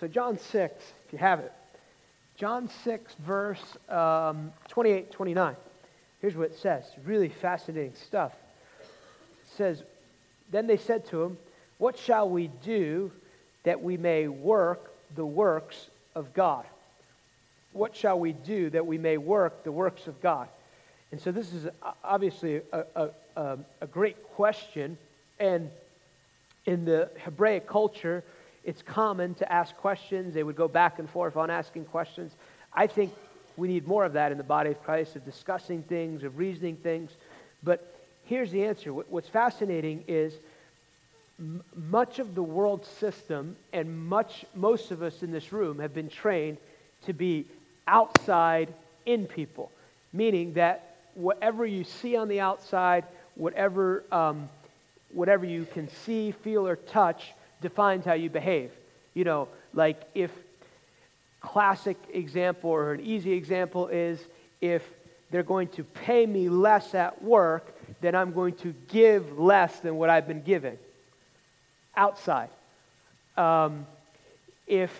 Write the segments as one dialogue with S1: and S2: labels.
S1: So, John 6, if you have it. John 6, verse um, 28 29. Here's what it says. Really fascinating stuff. It says, Then they said to him, What shall we do that we may work the works of God? What shall we do that we may work the works of God? And so this is obviously a, a, a, a great question. And in the Hebraic culture, it's common to ask questions. They would go back and forth on asking questions. I think we need more of that in the body of Christ, of discussing things, of reasoning things. But here's the answer. What's fascinating is m- much of the world system and much, most of us in this room have been trained to be outside in people, meaning that whatever you see on the outside, whatever, um, whatever you can see, feel, or touch defines how you behave. You know, like if classic example or an easy example is if they're going to pay me less at work, then I'm going to give less than what I've been giving outside. Um, if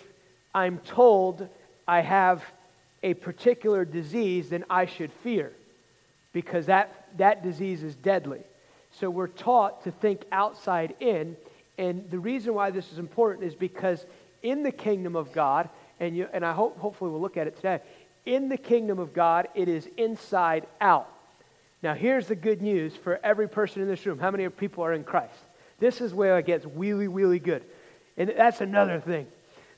S1: I'm told I have a particular disease, then I should fear because that, that disease is deadly. So we're taught to think outside in. And the reason why this is important is because in the kingdom of God, and, you, and I hope hopefully we'll look at it today, in the kingdom of God, it is inside out. Now, here's the good news for every person in this room. How many people are in Christ? This is where it gets really, really good. And that's another thing.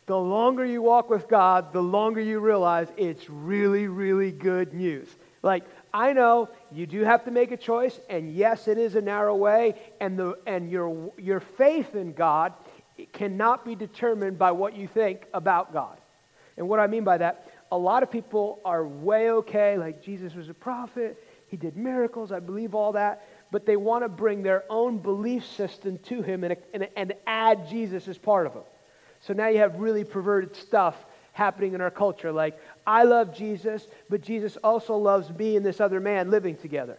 S1: The longer you walk with God, the longer you realize it's really, really good news. Like, I know you do have to make a choice, and yes, it is a narrow way, and, the, and your, your faith in God cannot be determined by what you think about God. And what I mean by that, a lot of people are way okay, like Jesus was a prophet, he did miracles, I believe all that, but they want to bring their own belief system to him and, and, and add Jesus as part of it. So now you have really perverted stuff happening in our culture, like, I love Jesus, but Jesus also loves me and this other man living together.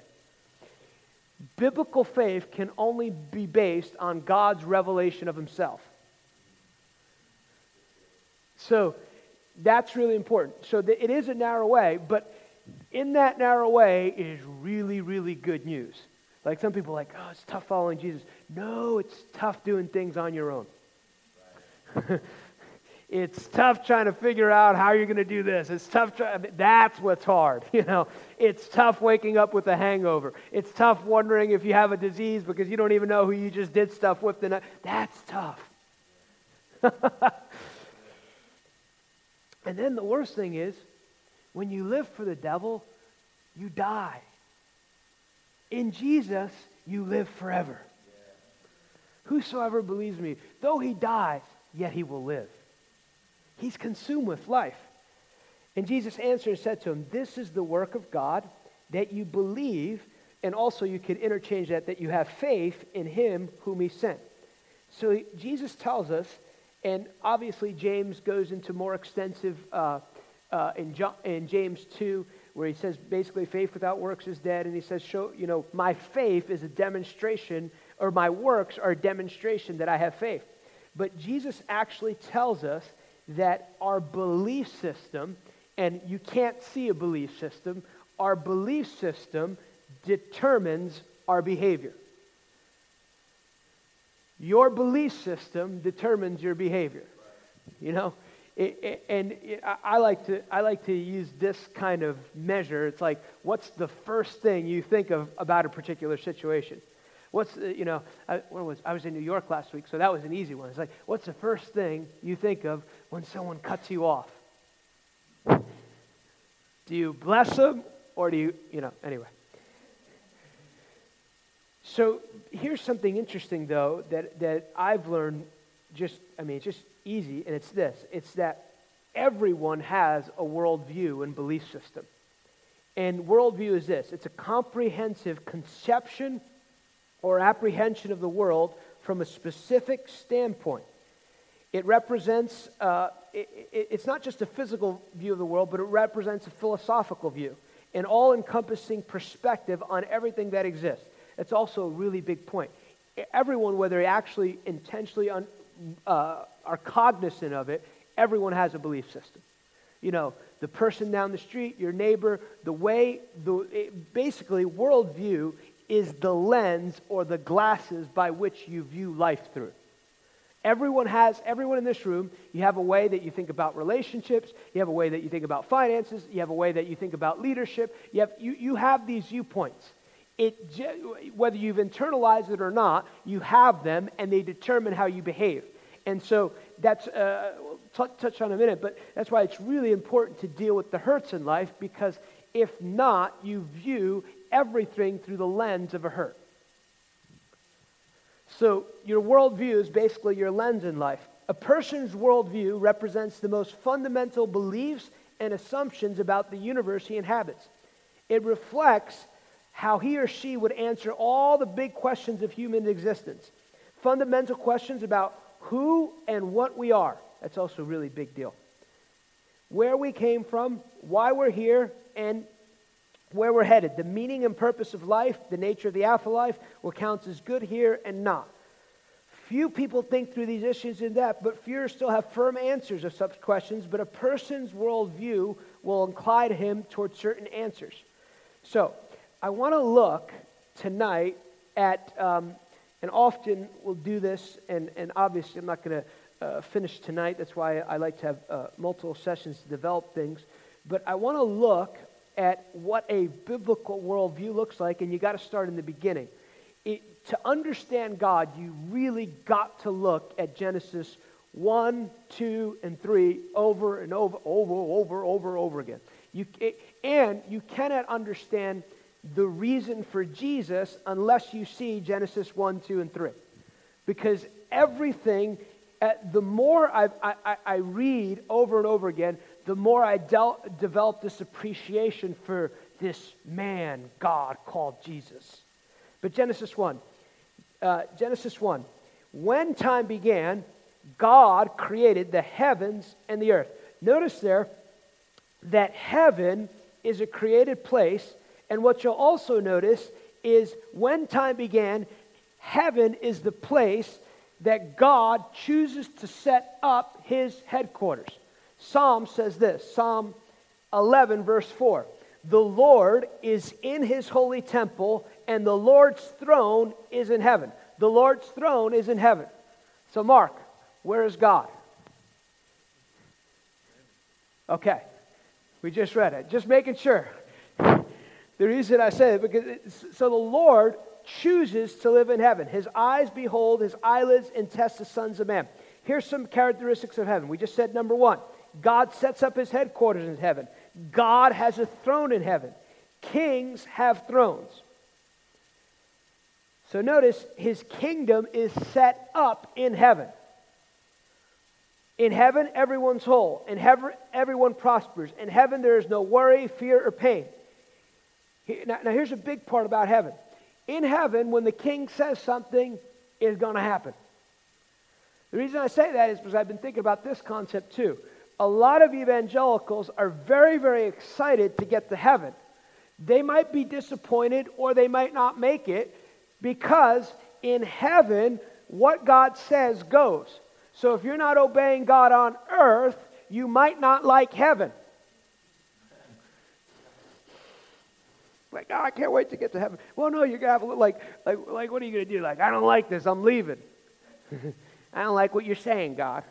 S1: Biblical faith can only be based on God's revelation of himself. So that's really important. So it is a narrow way, but in that narrow way is really, really good news. Like some people like, oh, it's tough following Jesus. No, it's tough doing things on your own. It's tough trying to figure out how you're going to do this. It's tough. Try- that's what's hard. You know, it's tough waking up with a hangover. It's tough wondering if you have a disease because you don't even know who you just did stuff with. The night. That's tough. and then the worst thing is, when you live for the devil, you die. In Jesus, you live forever. Whosoever believes me, though he dies, yet he will live. He's consumed with life. And Jesus answered and said to him, This is the work of God, that you believe, and also you could interchange that, that you have faith in him whom he sent. So Jesus tells us, and obviously James goes into more extensive uh, uh, in, John, in James 2, where he says basically faith without works is dead. And he says, show, you know, my faith is a demonstration, or my works are a demonstration that I have faith. But Jesus actually tells us that our belief system, and you can't see a belief system, our belief system determines our behavior. Your belief system determines your behavior. You know, it, it, and it, I, like to, I like to use this kind of measure. It's like, what's the first thing you think of about a particular situation? What's, uh, you know, I, was, I was in New York last week, so that was an easy one. It's like, what's the first thing you think of when someone cuts you off? Do you bless them or do you, you know, anyway. So here's something interesting, though, that, that I've learned just, I mean, it's just easy, and it's this it's that everyone has a worldview and belief system. And worldview is this it's a comprehensive conception or apprehension of the world from a specific standpoint. It represents, uh, it, it, it's not just a physical view of the world, but it represents a philosophical view, an all encompassing perspective on everything that exists. It's also a really big point. Everyone, whether they actually intentionally un, uh, are cognizant of it, everyone has a belief system. You know, the person down the street, your neighbor, the way, the, it, basically, worldview is the lens or the glasses by which you view life through. Everyone has, everyone in this room, you have a way that you think about relationships, you have a way that you think about finances, you have a way that you think about leadership, you have, you, you have these viewpoints. It, whether you've internalized it or not, you have them and they determine how you behave. And so that's, uh, t- touch on a minute, but that's why it's really important to deal with the hurts in life because if not, you view everything through the lens of a hurt. So, your worldview is basically your lens in life. A person's worldview represents the most fundamental beliefs and assumptions about the universe he inhabits. It reflects how he or she would answer all the big questions of human existence. Fundamental questions about who and what we are. That's also a really big deal. Where we came from, why we're here, and where we're headed, the meaning and purpose of life, the nature of the afterlife, what counts as good here and not. Few people think through these issues in depth, but few still have firm answers of such questions. But a person's worldview will incline him towards certain answers. So, I want to look tonight at, um, and often we'll do this, and, and obviously I'm not going to uh, finish tonight. That's why I like to have uh, multiple sessions to develop things. But I want to look at what a biblical worldview looks like, and you got to start in the beginning. It, to understand God, you really got to look at Genesis 1, 2, and 3 over and over, over, over, over, over again. You, it, and you cannot understand the reason for Jesus unless you see Genesis 1, 2, and 3. Because everything, the more I, I, I read over and over again, the more I developed this appreciation for this man, God, called Jesus. But Genesis 1, uh, Genesis 1, when time began, God created the heavens and the earth. Notice there that heaven is a created place, and what you'll also notice is when time began, heaven is the place that God chooses to set up his headquarters. Psalm says this Psalm 11, verse 4 The Lord is in his holy temple, and the Lord's throne is in heaven. The Lord's throne is in heaven. So, Mark, where is God? Okay, we just read it. Just making sure. The reason I say it because so the Lord chooses to live in heaven. His eyes behold, his eyelids and test the sons of man. Here's some characteristics of heaven. We just said number one God sets up his headquarters in heaven. God has a throne in heaven. Kings have thrones. So notice his kingdom is set up in heaven. In heaven, everyone's whole. In heaven, everyone prospers. In heaven, there is no worry, fear, or pain. Now, here's a big part about heaven. In heaven, when the king says something, it's going to happen. The reason I say that is because I've been thinking about this concept too a lot of evangelicals are very, very excited to get to heaven. They might be disappointed or they might not make it because in heaven, what God says goes. So if you're not obeying God on earth, you might not like heaven. Like, oh, I can't wait to get to heaven. Well, no, you're gonna have like, like, like, what are you gonna do? Like, I don't like this. I'm leaving. I don't like what you're saying, God.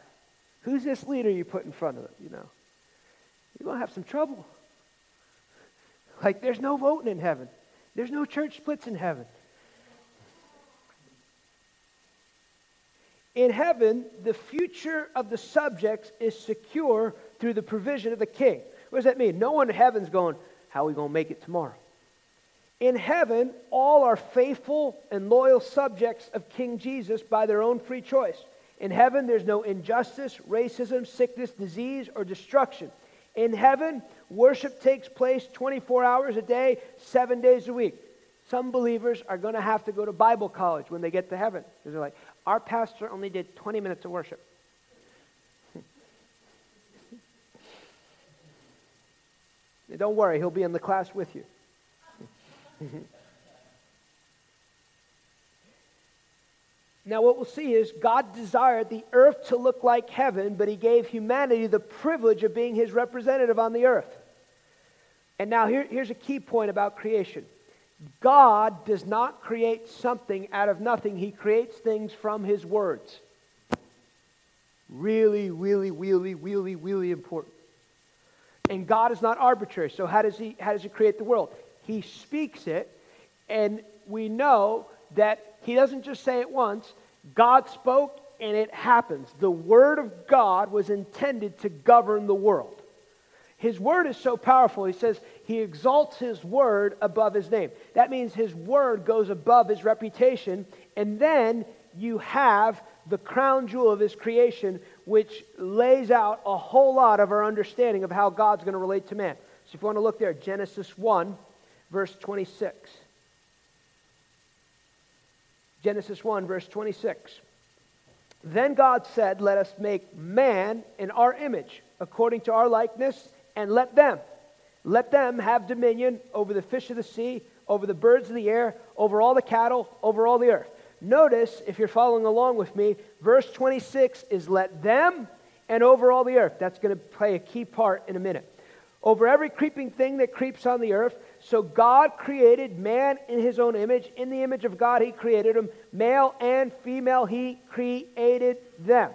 S1: Who's this leader you put in front of it? You know, you're going to have some trouble. Like, there's no voting in heaven, there's no church splits in heaven. In heaven, the future of the subjects is secure through the provision of the king. What does that mean? No one in heaven's going, How are we going to make it tomorrow? In heaven, all are faithful and loyal subjects of King Jesus by their own free choice. In heaven, there's no injustice, racism, sickness, disease, or destruction. In heaven, worship takes place 24 hours a day, seven days a week. Some believers are going to have to go to Bible college when they get to heaven. Because they're like, our pastor only did 20 minutes of worship. Don't worry, he'll be in the class with you. Now, what we'll see is God desired the earth to look like heaven, but he gave humanity the privilege of being his representative on the earth. And now, here, here's a key point about creation God does not create something out of nothing, he creates things from his words. Really, really, really, really, really important. And God is not arbitrary. So, how does he, how does he create the world? He speaks it, and we know that he doesn't just say it once. God spoke and it happens. The Word of God was intended to govern the world. His Word is so powerful, he says he exalts His Word above His name. That means His Word goes above His reputation, and then you have the crown jewel of His creation, which lays out a whole lot of our understanding of how God's going to relate to man. So if you want to look there, Genesis 1, verse 26. Genesis 1, verse 26. Then God said, Let us make man in our image, according to our likeness, and let them, let them have dominion over the fish of the sea, over the birds of the air, over all the cattle, over all the earth. Notice, if you're following along with me, verse 26 is let them and over all the earth. That's going to play a key part in a minute. Over every creeping thing that creeps on the earth, so God created man in his own image. In the image of God, he created him. Male and female, he created them.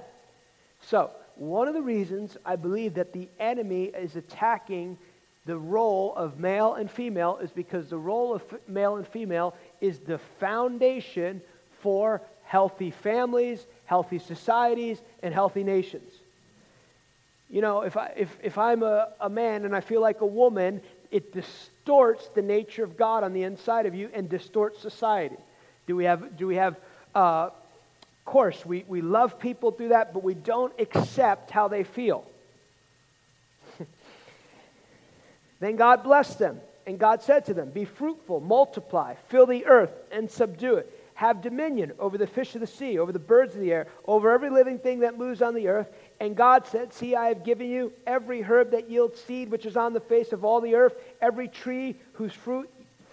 S1: So, one of the reasons I believe that the enemy is attacking the role of male and female is because the role of male and female is the foundation for healthy families, healthy societies, and healthy nations. You know, if, I, if, if I'm a, a man and I feel like a woman, it distorts the nature of God on the inside of you and distorts society. Do we have, do we have uh, of course, we, we love people through that, but we don't accept how they feel. then God blessed them, and God said to them, Be fruitful, multiply, fill the earth, and subdue it. Have dominion over the fish of the sea, over the birds of the air, over every living thing that moves on the earth. And God said, See, I have given you every herb that yields seed, which is on the face of all the earth, every tree whose fruit,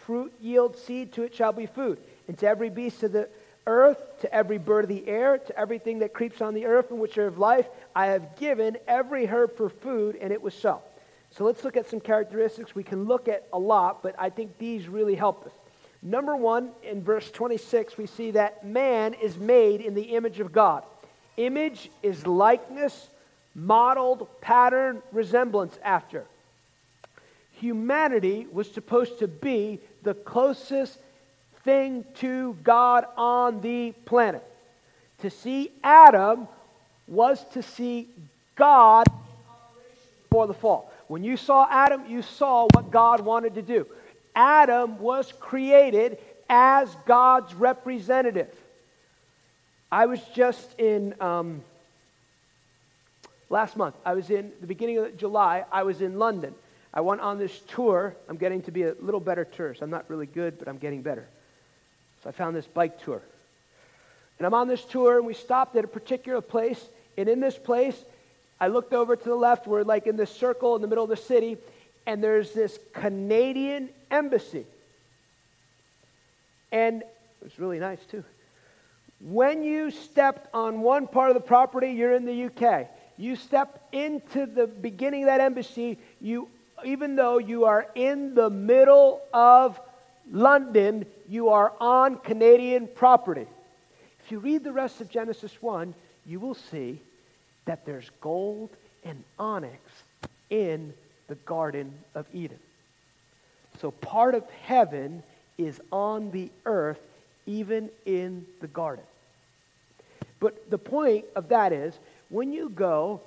S1: fruit yields seed, to it shall be food. And to every beast of the earth, to every bird of the air, to everything that creeps on the earth and which are of life, I have given every herb for food, and it was so. So let's look at some characteristics. We can look at a lot, but I think these really help us. Number one, in verse 26, we see that man is made in the image of God. Image is likeness, modeled, pattern, resemblance after. Humanity was supposed to be the closest thing to God on the planet. To see Adam was to see God before the fall. When you saw Adam, you saw what God wanted to do. Adam was created as God's representative. I was just in, um, last month, I was in the beginning of July, I was in London. I went on this tour. I'm getting to be a little better tourist. I'm not really good, but I'm getting better. So I found this bike tour. And I'm on this tour, and we stopped at a particular place. And in this place, I looked over to the left. We're like in this circle in the middle of the city, and there's this Canadian embassy. And it was really nice, too. When you stepped on one part of the property, you're in the UK. You step into the beginning of that embassy, you, even though you are in the middle of London, you are on Canadian property. If you read the rest of Genesis 1, you will see that there's gold and onyx in the Garden of Eden. So part of heaven is on the earth even in the garden. But the point of that is when you go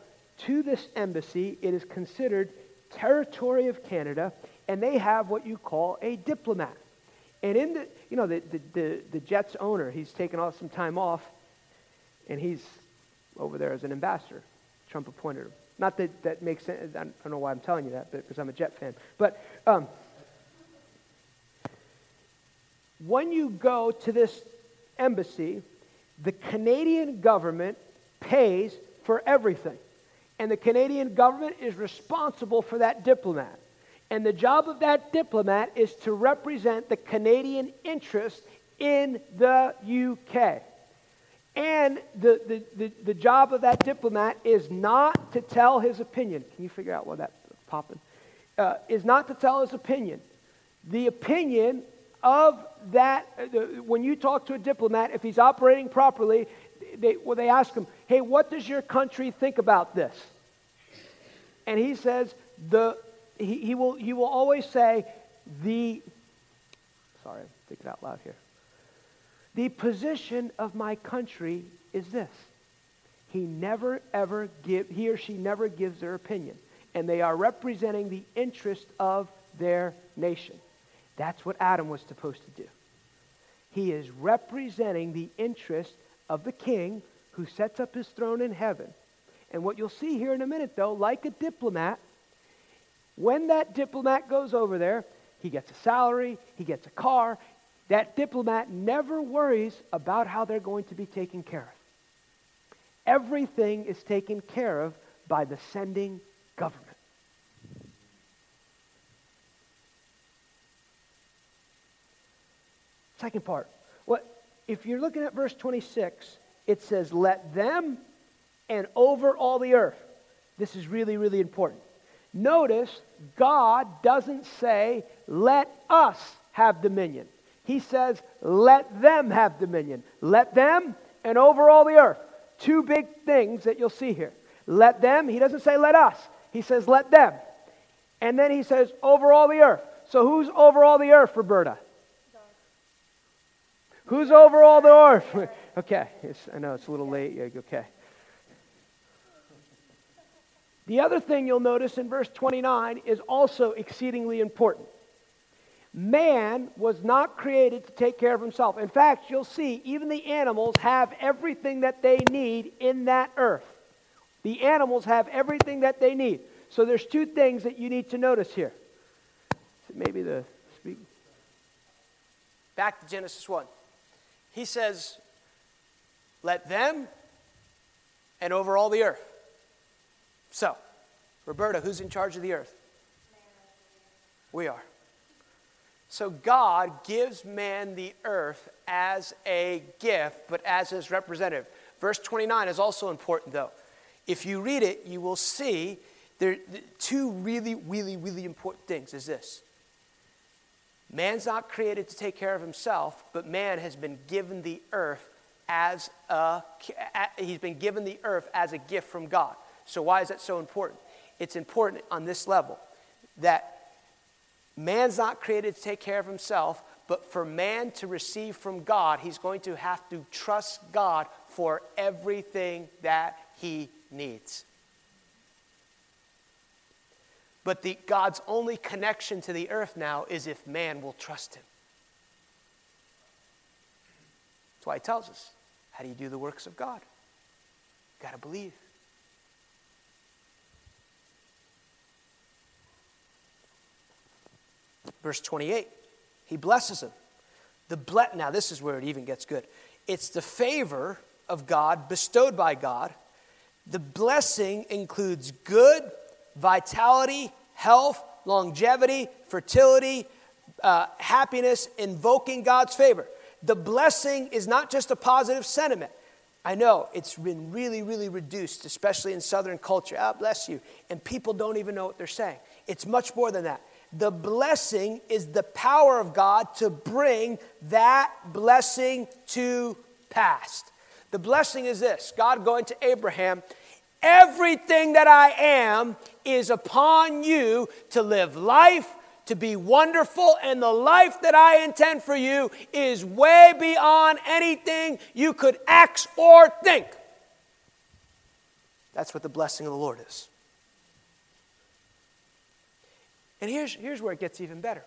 S1: to this embassy, it is considered territory of Canada, and they have what you call a diplomat. And in the, you know, the, the, the, the Jets owner, he's taken off some time off, and he's over there as an ambassador. Trump appointed him. Not that that makes sense. I don't know why I'm telling you that, but because I'm a Jet fan. But um, when you go to this embassy, the Canadian government pays for everything. And the Canadian government is responsible for that diplomat. And the job of that diplomat is to represent the Canadian interest in the UK. And the, the, the, the, job of that diplomat is not to tell his opinion. Can you figure out what that's popping? Uh, is not to tell his opinion. The opinion of that, uh, when you talk to a diplomat, if he's operating properly, they, well, they ask him, hey, what does your country think about this? And he says, the, he, he, will, he will always say, the, sorry, I'm out loud here. The position of my country is this. He never, ever give, he or she never gives their opinion. And they are representing the interest of their nation. That's what Adam was supposed to do. He is representing the interest of the king who sets up his throne in heaven. And what you'll see here in a minute, though, like a diplomat, when that diplomat goes over there, he gets a salary, he gets a car. That diplomat never worries about how they're going to be taken care of. Everything is taken care of by the sending government. Second part. What if you're looking at verse 26, it says, Let them and over all the earth. This is really, really important. Notice God doesn't say, Let us have dominion. He says, Let them have dominion. Let them and over all the earth. Two big things that you'll see here. Let them, he doesn't say let us, he says let them. And then he says over all the earth. So who's over all the earth, Roberta? Who's over all the earth? okay, I know it's a little late. Okay. The other thing you'll notice in verse 29 is also exceedingly important. Man was not created to take care of himself. In fact, you'll see even the animals have everything that they need in that earth. The animals have everything that they need. So there's two things that you need to notice here. Maybe the speak. Back to Genesis 1. He says, Let them and over all the earth. So, Roberta, who's in charge of the earth? We are. So, God gives man the earth as a gift, but as his representative. Verse 29 is also important, though. If you read it, you will see there two really, really, really important things is this Man's not created to take care of himself, but man has been given the earth as a he's been given the earth as a gift from God. So why is that so important? It's important on this level that man's not created to take care of himself, but for man to receive from God, he's going to have to trust God for everything that he needs. But the, God's only connection to the earth now is if man will trust him. That's why he tells us how do you do the works of God? You've got to believe. Verse 28, he blesses him. The ble- now, this is where it even gets good. It's the favor of God bestowed by God. The blessing includes good, vitality, health, longevity, fertility, uh, happiness, invoking God's favor. The blessing is not just a positive sentiment. I know it's been really, really reduced, especially in Southern culture. Ah, bless you. And people don't even know what they're saying. It's much more than that. The blessing is the power of God to bring that blessing to pass. The blessing is this God going to Abraham Everything that I am is upon you to live life, to be wonderful, and the life that I intend for you is way beyond anything you could ask or think. That's what the blessing of the Lord is. And here's, here's where it gets even better.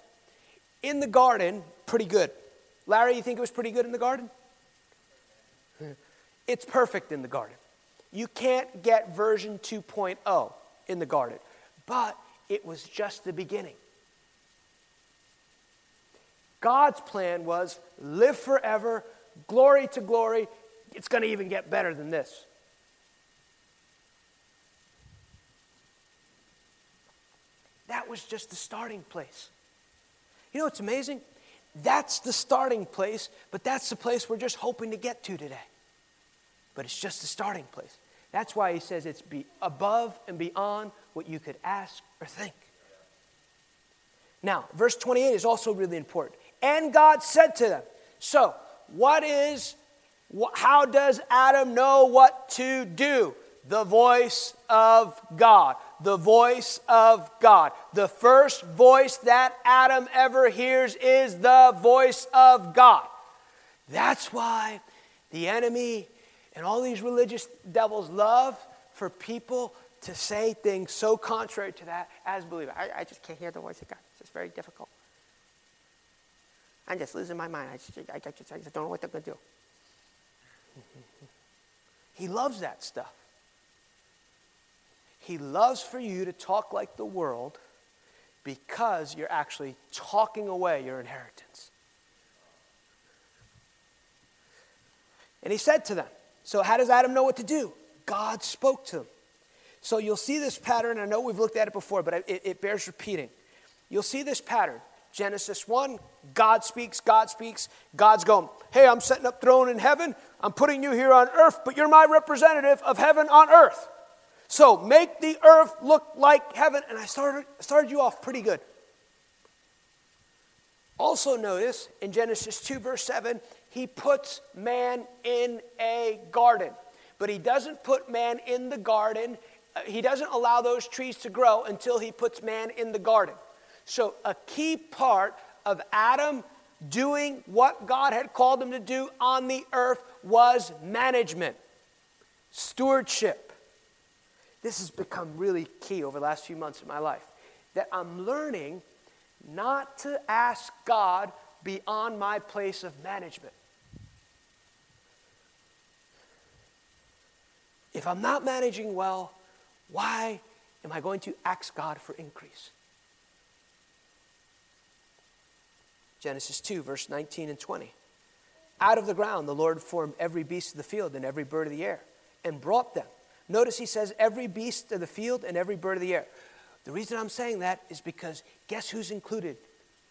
S1: In the garden, pretty good. Larry, you think it was pretty good in the garden? It's perfect in the garden. You can't get version 2.0 in the garden, but it was just the beginning. God's plan was live forever, glory to glory. It's going to even get better than this. That was just the starting place. You know what's amazing? That's the starting place, but that's the place we're just hoping to get to today. but it's just the starting place. That's why he says it's be above and beyond what you could ask or think. Now, verse 28 is also really important. And God said to them, So, what is, how does Adam know what to do? The voice of God. The voice of God. The first voice that Adam ever hears is the voice of God. That's why the enemy and all these religious devils love for people to say things so contrary to that as believers. I, I just can't hear the voice of God. It's just very difficult. I'm just losing my mind. I just, I just, I just don't know what they're going to do. he loves that stuff. He loves for you to talk like the world because you're actually talking away your inheritance. And he said to them, So, how does Adam know what to do? God spoke to him. So, you'll see this pattern. I know we've looked at it before, but it, it bears repeating. You'll see this pattern. Genesis 1, God speaks, God speaks. God's going, Hey, I'm setting up throne in heaven. I'm putting you here on earth, but you're my representative of heaven on earth. So make the earth look like heaven. And I started, started you off pretty good. Also, notice in Genesis 2, verse 7, he puts man in a garden. But he doesn't put man in the garden, uh, he doesn't allow those trees to grow until he puts man in the garden. So, a key part of Adam doing what God had called him to do on the earth was management, stewardship. This has become really key over the last few months of my life. That I'm learning not to ask God beyond my place of management. If I'm not managing well, why am I going to ask God for increase? Genesis 2, verse 19 and 20. Out of the ground, the Lord formed every beast of the field and every bird of the air and brought them. Notice he says, every beast of the field and every bird of the air. The reason I'm saying that is because guess who's included?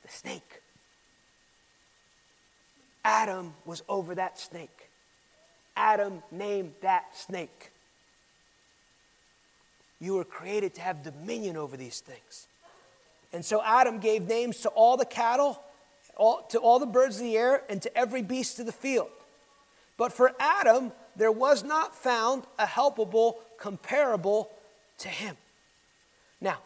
S1: The snake. Adam was over that snake. Adam named that snake. You were created to have dominion over these things. And so Adam gave names to all the cattle, all, to all the birds of the air, and to every beast of the field. But for Adam, there was not found a helpable comparable to him. Now,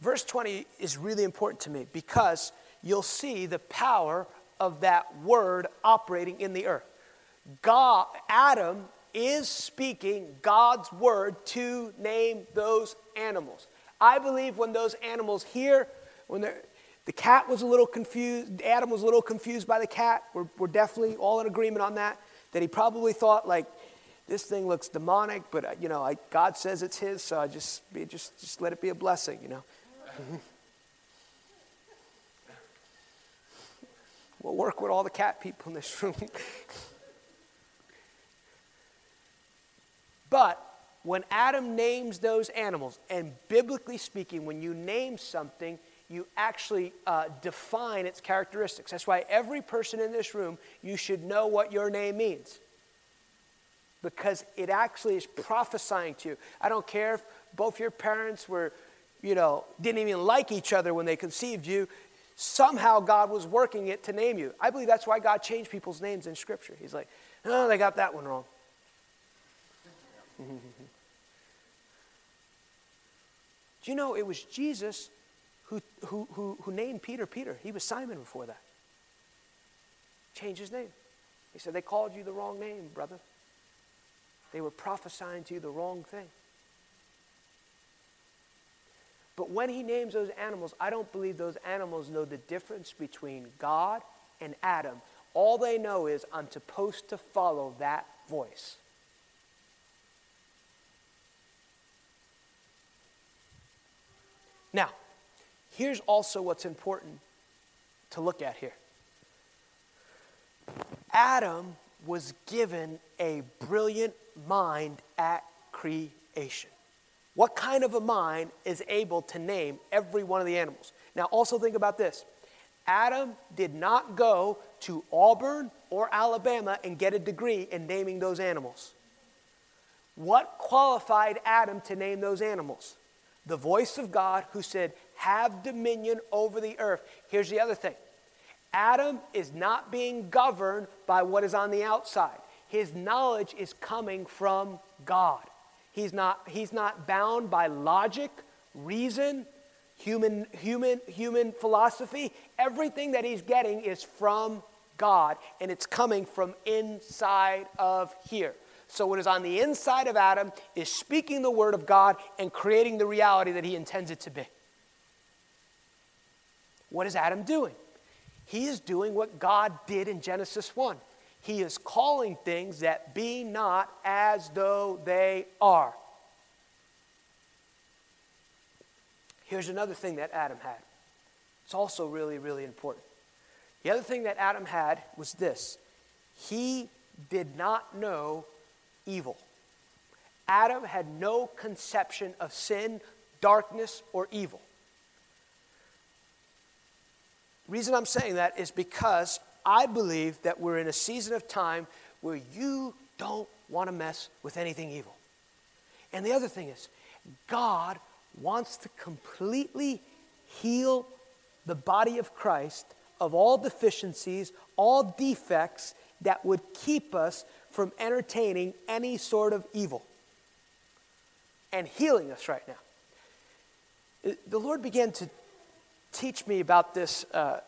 S1: verse 20 is really important to me because you'll see the power of that word operating in the earth. God, Adam is speaking God's word to name those animals. I believe when those animals hear, when the cat was a little confused, Adam was a little confused by the cat. We're, we're definitely all in agreement on that. That he probably thought, like, this thing looks demonic, but uh, you know, I, God says it's His, so I just, just, just let it be a blessing, you know. we'll work with all the cat people in this room. but when Adam names those animals, and biblically speaking, when you name something, you actually uh, define its characteristics. That's why every person in this room, you should know what your name means because it actually is prophesying to you. I don't care if both your parents were, you know, didn't even like each other when they conceived you. Somehow God was working it to name you. I believe that's why God changed people's names in Scripture. He's like, oh, they got that one wrong. Do you know it was Jesus who, who, who, who named Peter Peter? He was Simon before that. Changed his name. He said, They called you the wrong name, brother. They were prophesying to you the wrong thing. But when he names those animals, I don't believe those animals know the difference between God and Adam. All they know is I'm supposed to follow that voice. Now, here's also what's important to look at here Adam was given a brilliant mind at creation. What kind of a mind is able to name every one of the animals? Now, also think about this Adam did not go to Auburn or Alabama and get a degree in naming those animals. What qualified Adam to name those animals? The voice of God who said, Have dominion over the earth. Here's the other thing Adam is not being governed by what is on the outside, his knowledge is coming from God. He's not, he's not bound by logic, reason, human, human, human philosophy. Everything that he's getting is from God, and it's coming from inside of here. So, what is on the inside of Adam is speaking the word of God and creating the reality that he intends it to be. What is Adam doing? He is doing what God did in Genesis 1. He is calling things that be not as though they are. Here's another thing that Adam had. It's also really, really important. The other thing that Adam had was this he did not know evil. Adam had no conception of sin, darkness, or evil. reason I'm saying that is because I believe that we're in a season of time where you don't want to mess with anything evil. And the other thing is, God wants to completely heal the body of Christ of all deficiencies, all defects that would keep us from entertaining any sort of evil and healing us right now. The Lord began to teach me about this, uh,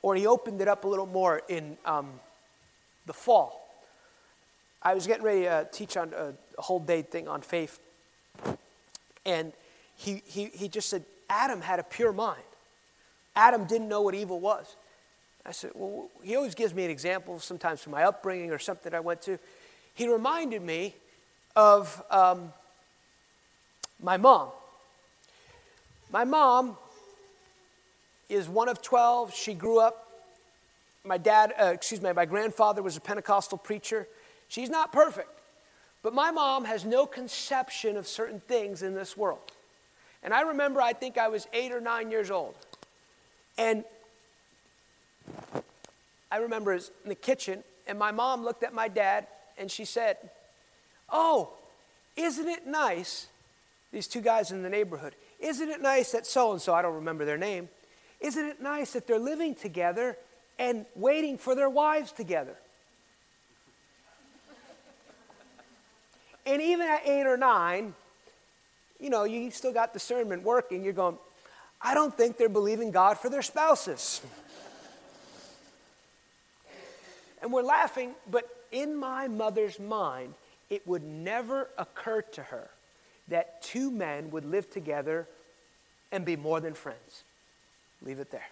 S1: or He opened it up a little more in um, the fall. I was getting ready to teach on a, a whole day thing on faith, and he, he, he just said, Adam had a pure mind. Adam didn't know what evil was. I said, Well, he always gives me an example, sometimes from my upbringing or something I went to. He reminded me of um, my mom. My mom is one of 12. She grew up. My dad, uh, excuse me, my grandfather was a Pentecostal preacher. She's not perfect, but my mom has no conception of certain things in this world. And I remember, I think I was eight or nine years old. And I remember in the kitchen, and my mom looked at my dad and she said, Oh, isn't it nice? These two guys in the neighborhood, isn't it nice that so and so, I don't remember their name, isn't it nice that they're living together and waiting for their wives together? and even at eight or nine, you know, you still got discernment working. You're going, I don't think they're believing God for their spouses. And we're laughing, but in my mother's mind, it would never occur to her that two men would live together and be more than friends. Leave it there.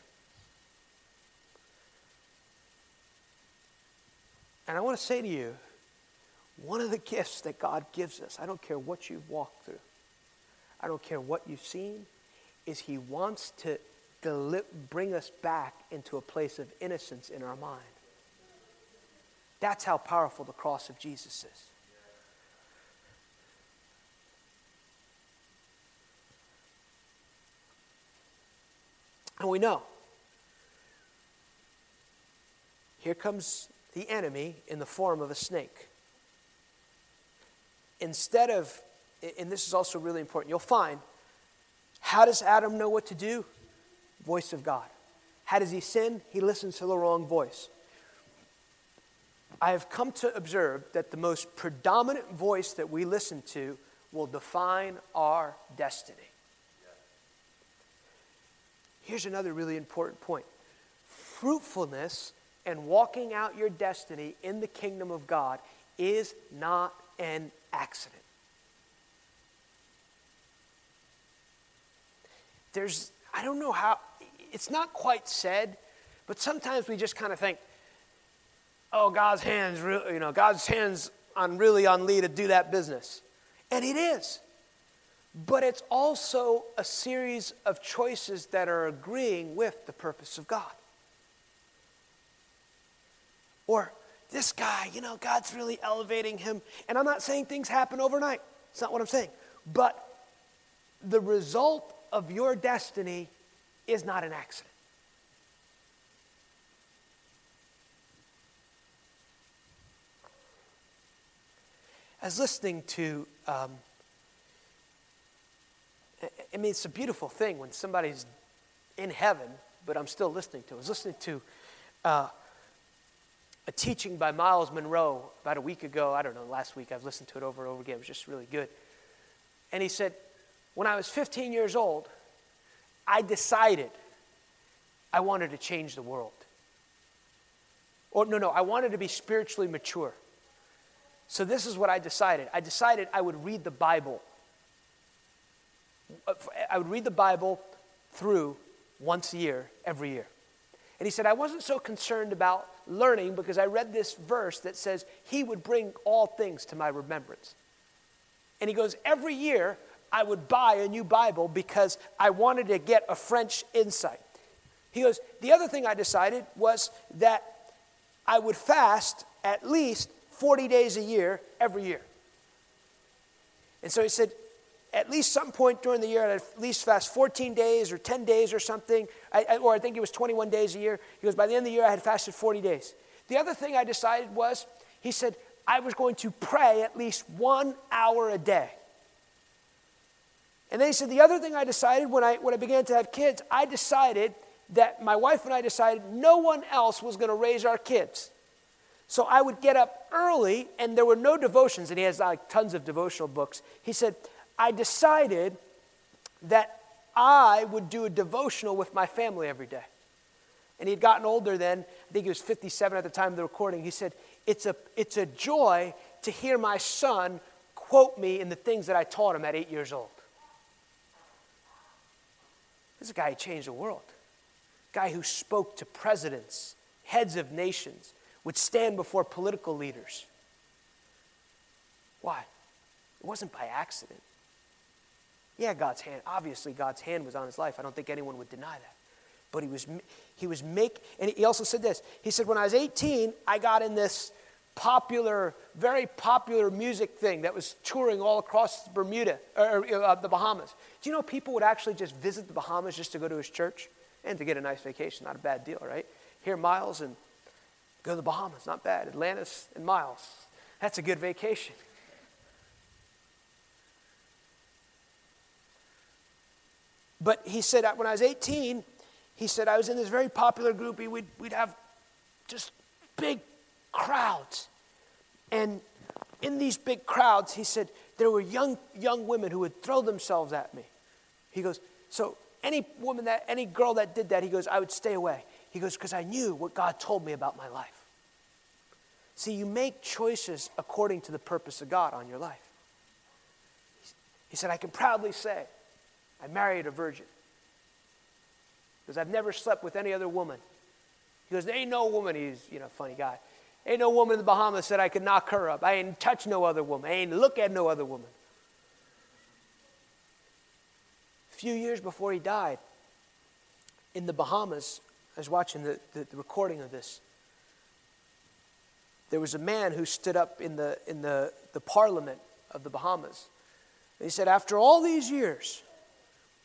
S1: And I want to say to you, one of the gifts that God gives us, I don't care what you've walked through, I don't care what you've seen, is He wants to deli- bring us back into a place of innocence in our mind. That's how powerful the cross of Jesus is. And we know here comes the enemy in the form of a snake. Instead of, and this is also really important, you'll find how does Adam know what to do? Voice of God. How does he sin? He listens to the wrong voice. I have come to observe that the most predominant voice that we listen to will define our destiny. Here's another really important point fruitfulness and walking out your destiny in the kingdom of God is not an accident. There's, I don't know how, it's not quite said, but sometimes we just kind of think, oh, God's hands, you know, God's hands on really on Lee to do that business. And it is. But it's also a series of choices that are agreeing with the purpose of God. Or this guy, you know, God's really elevating him. And I'm not saying things happen overnight. It's not what I'm saying. But the result of your destiny is not an accident. I was listening to, um, I mean, it's a beautiful thing when somebody's in heaven, but I'm still listening to. I was listening to uh, a teaching by Myles Munroe about a week ago. I don't know, last week. I've listened to it over and over again. It was just really good. And he said, When I was 15 years old, I decided I wanted to change the world. Or, no, no, I wanted to be spiritually mature. So, this is what I decided I decided I would read the Bible. Uh, I would read the Bible through once a year, every year. And he said, I wasn't so concerned about learning because I read this verse that says, He would bring all things to my remembrance. And he goes, Every year I would buy a new Bible because I wanted to get a French insight. He goes, The other thing I decided was that I would fast at least 40 days a year every year. And so he said, at least some point during the year, I'd at least fast 14 days or 10 days or something, I, or I think it was 21 days a year. He goes, by the end of the year, I had fasted 40 days. The other thing I decided was, he said, I was going to pray at least one hour a day. And then he said, the other thing I decided when I, when I began to have kids, I decided that my wife and I decided no one else was going to raise our kids. So I would get up early, and there were no devotions, and he has like tons of devotional books. He said, I decided that I would do a devotional with my family every day. And he'd gotten older then, I think he was 57 at the time of the recording. He said, It's a, it's a joy to hear my son quote me in the things that I taught him at eight years old. This is a guy who changed the world. Guy who spoke to presidents, heads of nations, would stand before political leaders. Why? It wasn't by accident. Yeah, God's hand, obviously God's hand was on his life. I don't think anyone would deny that. But he was, he was make, and he also said this. He said, when I was 18, I got in this popular, very popular music thing that was touring all across Bermuda, or uh, the Bahamas. Do you know people would actually just visit the Bahamas just to go to his church and to get a nice vacation? Not a bad deal, right? Here, Myles, and go to the Bahamas. Not bad. Atlantis and Myles. That's a good vacation. But he said, when I was 18, he said, I was in this very popular group. We'd, we'd have just big crowds. And in these big crowds, he said, there were young, young women who would throw themselves at me. He goes, so any woman that, any girl that did that, he goes, I would stay away. He goes, because I knew what God told me about my life. See, you make choices according to the purpose of God on your life. He said, I can proudly say, I married a virgin. Because I've never slept with any other woman. He goes, There ain't no woman, he's, you know, funny guy. Ain't no woman in the Bahamas said I could knock her up. I ain't touch no other woman. I ain't look at no other woman. A few years before he died, in the Bahamas, I was watching the, the, the recording of this. There was a man who stood up in the, in the, the parliament of the Bahamas. And he said, After all these years,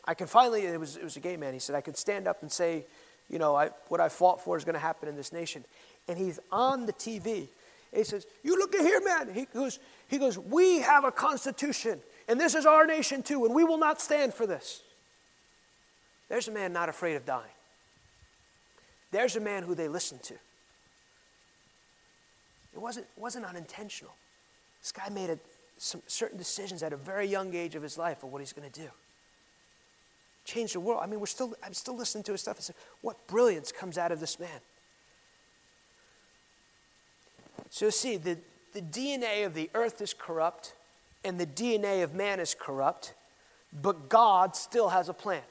S1: I can finally, it was, it was a gay man, he said, I could stand up and say, you know, I, what I fought for is going to happen in this nation. And he's on the TV. he says, You look at here, man. He goes, he goes, We have a constitution, and this is our nation too, and we will not stand for this. There's a man not afraid of dying. There's a man who they listened to. It wasn't, wasn't unintentional. This guy made a, some certain decisions at a very young age of his life of what he's going to do change the world. I mean, we're still, I'm still listening to his stuff what brilliance comes out of this man? So, see, the, the DNA of the earth is corrupt and the DNA of man is corrupt, but God still has a plan.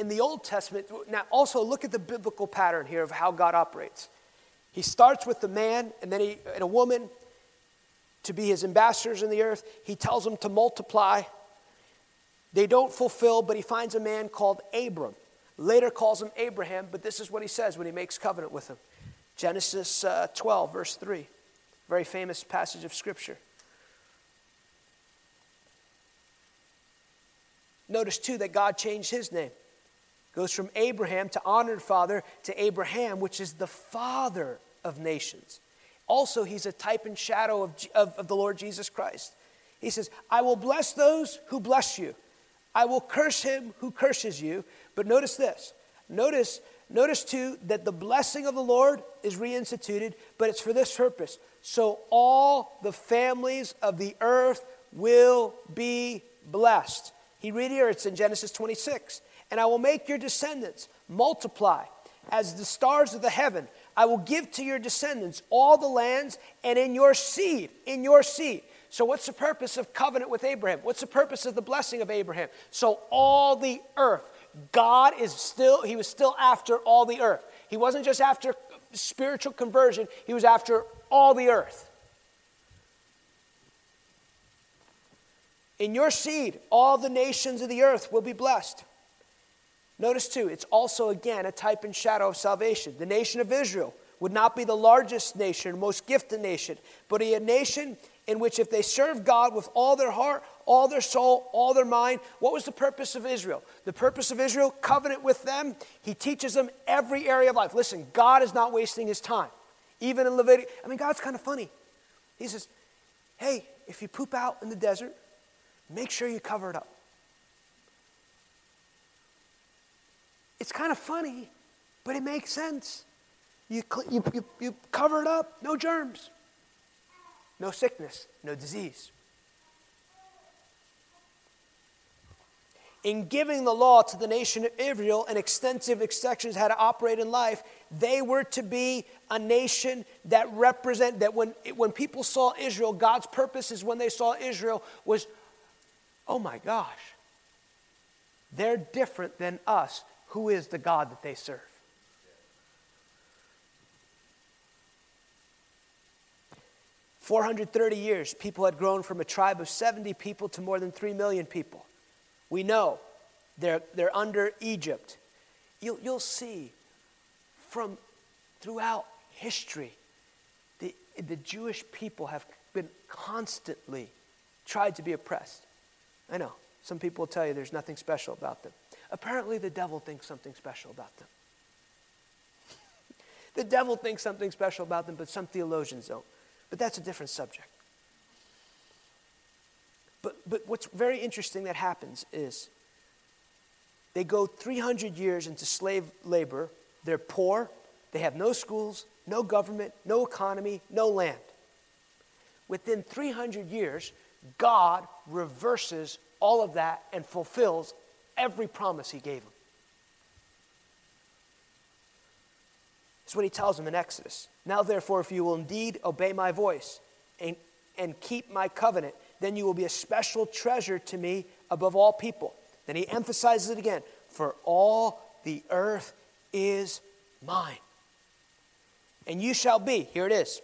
S1: In the Old Testament, now also look at the biblical pattern here of how God operates. He starts with the man and then he, and a woman to be his ambassadors in the earth. He tells them to multiply they don't fulfill, but he finds a man called Abram. Later calls him Abraham, but this is what he says when he makes covenant with him. Genesis uh, 12, verse 3. Very famous passage of Scripture. Notice too that God changed his name. Goes from Abram to honored father to Abraham, which is the father of nations. Also, he's a type and shadow of, of, of the Lord Jesus Christ. He says, I will bless those who bless you. I will curse him who curses you. But notice this. Notice, notice too that the blessing of the Lord is reinstituted, but it's for this purpose. So all the families of the earth will be blessed. He reiterates in Genesis 26 And I will make your descendants multiply as the stars of the heaven. I will give to your descendants all the lands, and in your seed, in your seed. So, what's the purpose of covenant with Abraham? What's the purpose of the blessing of Abraham? So, all the earth, God is still, he was still after all the earth. He wasn't just after spiritual conversion, he was after all the earth. In your seed, all the nations of the earth will be blessed. Notice too, it's also again a type and shadow of salvation. The nation of Israel would not be the largest nation, most gifted nation, but a nation in which if they serve God with all their heart, all their soul, all their mind, what was the purpose of Israel? The purpose of Israel, covenant with them. He teaches them every area of life. Listen, God is not wasting his time. Even in Leviticus, I mean, God's kind of funny. He says, hey, if you poop out in the desert, make sure you cover it up. It's kind of funny, but it makes sense. You, you, you, you cover it up, no germs, no sickness, no disease. In giving the law to the nation of Israel and extensive instructions how to operate in life, they were to be a nation that represent that when, when people saw Israel, God's purposes when they saw Israel was, oh my gosh, they're different than us who is the God that they serve. Four hundred thirty years, people had grown from a tribe of seventy people to more than three million people. We know they're, they're under Egypt. You'll, you'll see from throughout history, the, the Jewish people have been constantly tried to be oppressed. I know, some people will tell you there's nothing special about them. Apparently, the devil thinks something special about them. the devil thinks something special about them, but some theologians don't. But that's a different subject. But, but what's very interesting that happens is they go 300 years into slave labor. They're poor. They have no schools, no government, no economy, no land. Within 300 years, God reverses all of that and fulfills every promise he gave them. That's what he tells them in Exodus. Now, therefore, if you will indeed obey my voice and, and keep my covenant, then you will be a special treasure to me above all people. Then he emphasizes it again for all the earth is mine. And you shall be, here it is,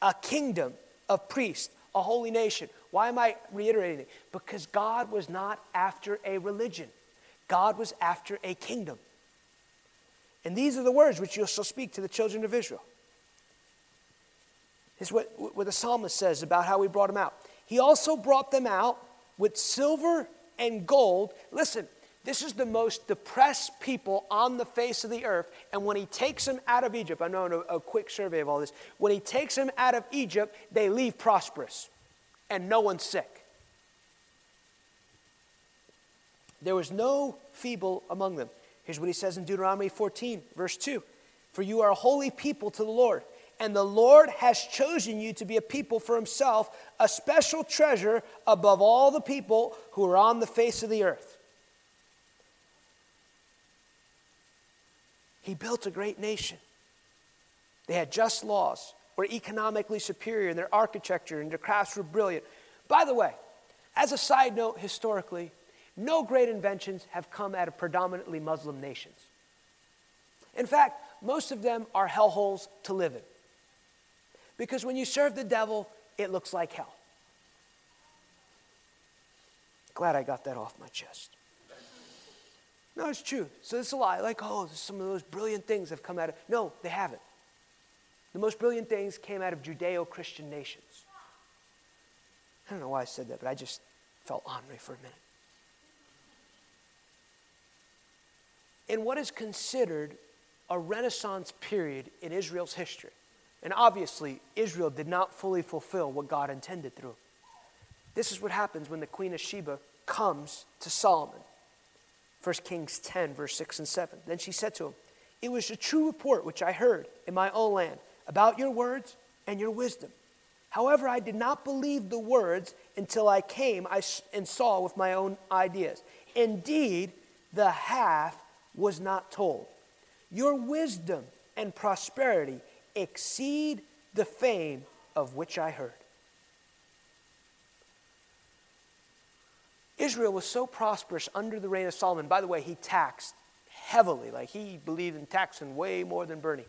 S1: a kingdom of priests, a holy nation. Why am I reiterating it? Because God was not after a religion. God was after a kingdom. And these are the words which you shall speak to the children of Israel. This is what, what the psalmist says about how he brought them out. He also brought them out with silver and gold. Listen, this is the most depressed people on the face of the earth. And when he takes them out of Egypt, I know a, a quick survey of all this. When he takes them out of Egypt, they leave prosperous and no one's sick. There was no feeble among them. Here's what he says in Deuteronomy 14, verse 2 For you are a holy people to the Lord, and the Lord has chosen you to be a people for himself, a special treasure above all the people who are on the face of the earth. He built a great nation. They had just laws, were economically superior in their architecture, and their crafts were brilliant. By the way, as a side note, historically, no great inventions have come out of predominantly Muslim nations. In fact, most of them are hellholes to live in. Because when you serve the devil, it looks like hell. Glad I got that off my chest. No, it's true. So it's a lie. Like, oh, some of those brilliant things have come out of. No, they haven't. The most brilliant things came out of Judeo Christian nations. I don't know why I said that, but I just felt ornery for a minute. In what is considered a Renaissance period in Israel's history. And obviously, Israel did not fully fulfill what God intended through. This is what happens when the Queen of Sheba comes to Solomon. 1 Kings 10, verse 6 and 7. Then she said to him, It was a true report which I heard in my own land about your words and your wisdom. However, I did not believe the words until I came and saw with my own ideas. Indeed, the half was not told. Your wisdom and prosperity exceed the fame of which I heard. Israel was so prosperous under the reign of Solomon. By the way, he taxed heavily, like he believed in taxing way more than Bernie.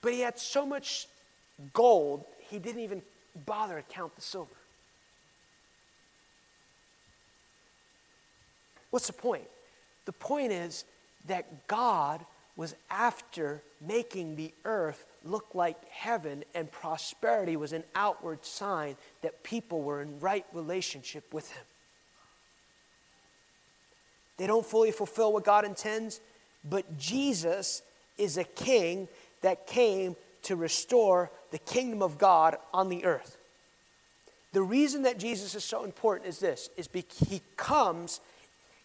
S1: But he had so much gold, he didn't even bother to count the silver. What's the point? The point is that God was after making the earth look like heaven, and prosperity was an outward sign that people were in right relationship with Him. They don't fully fulfill what God intends, but Jesus is a king that came to restore the kingdom of God on the earth. The reason that Jesus is so important is this is because he comes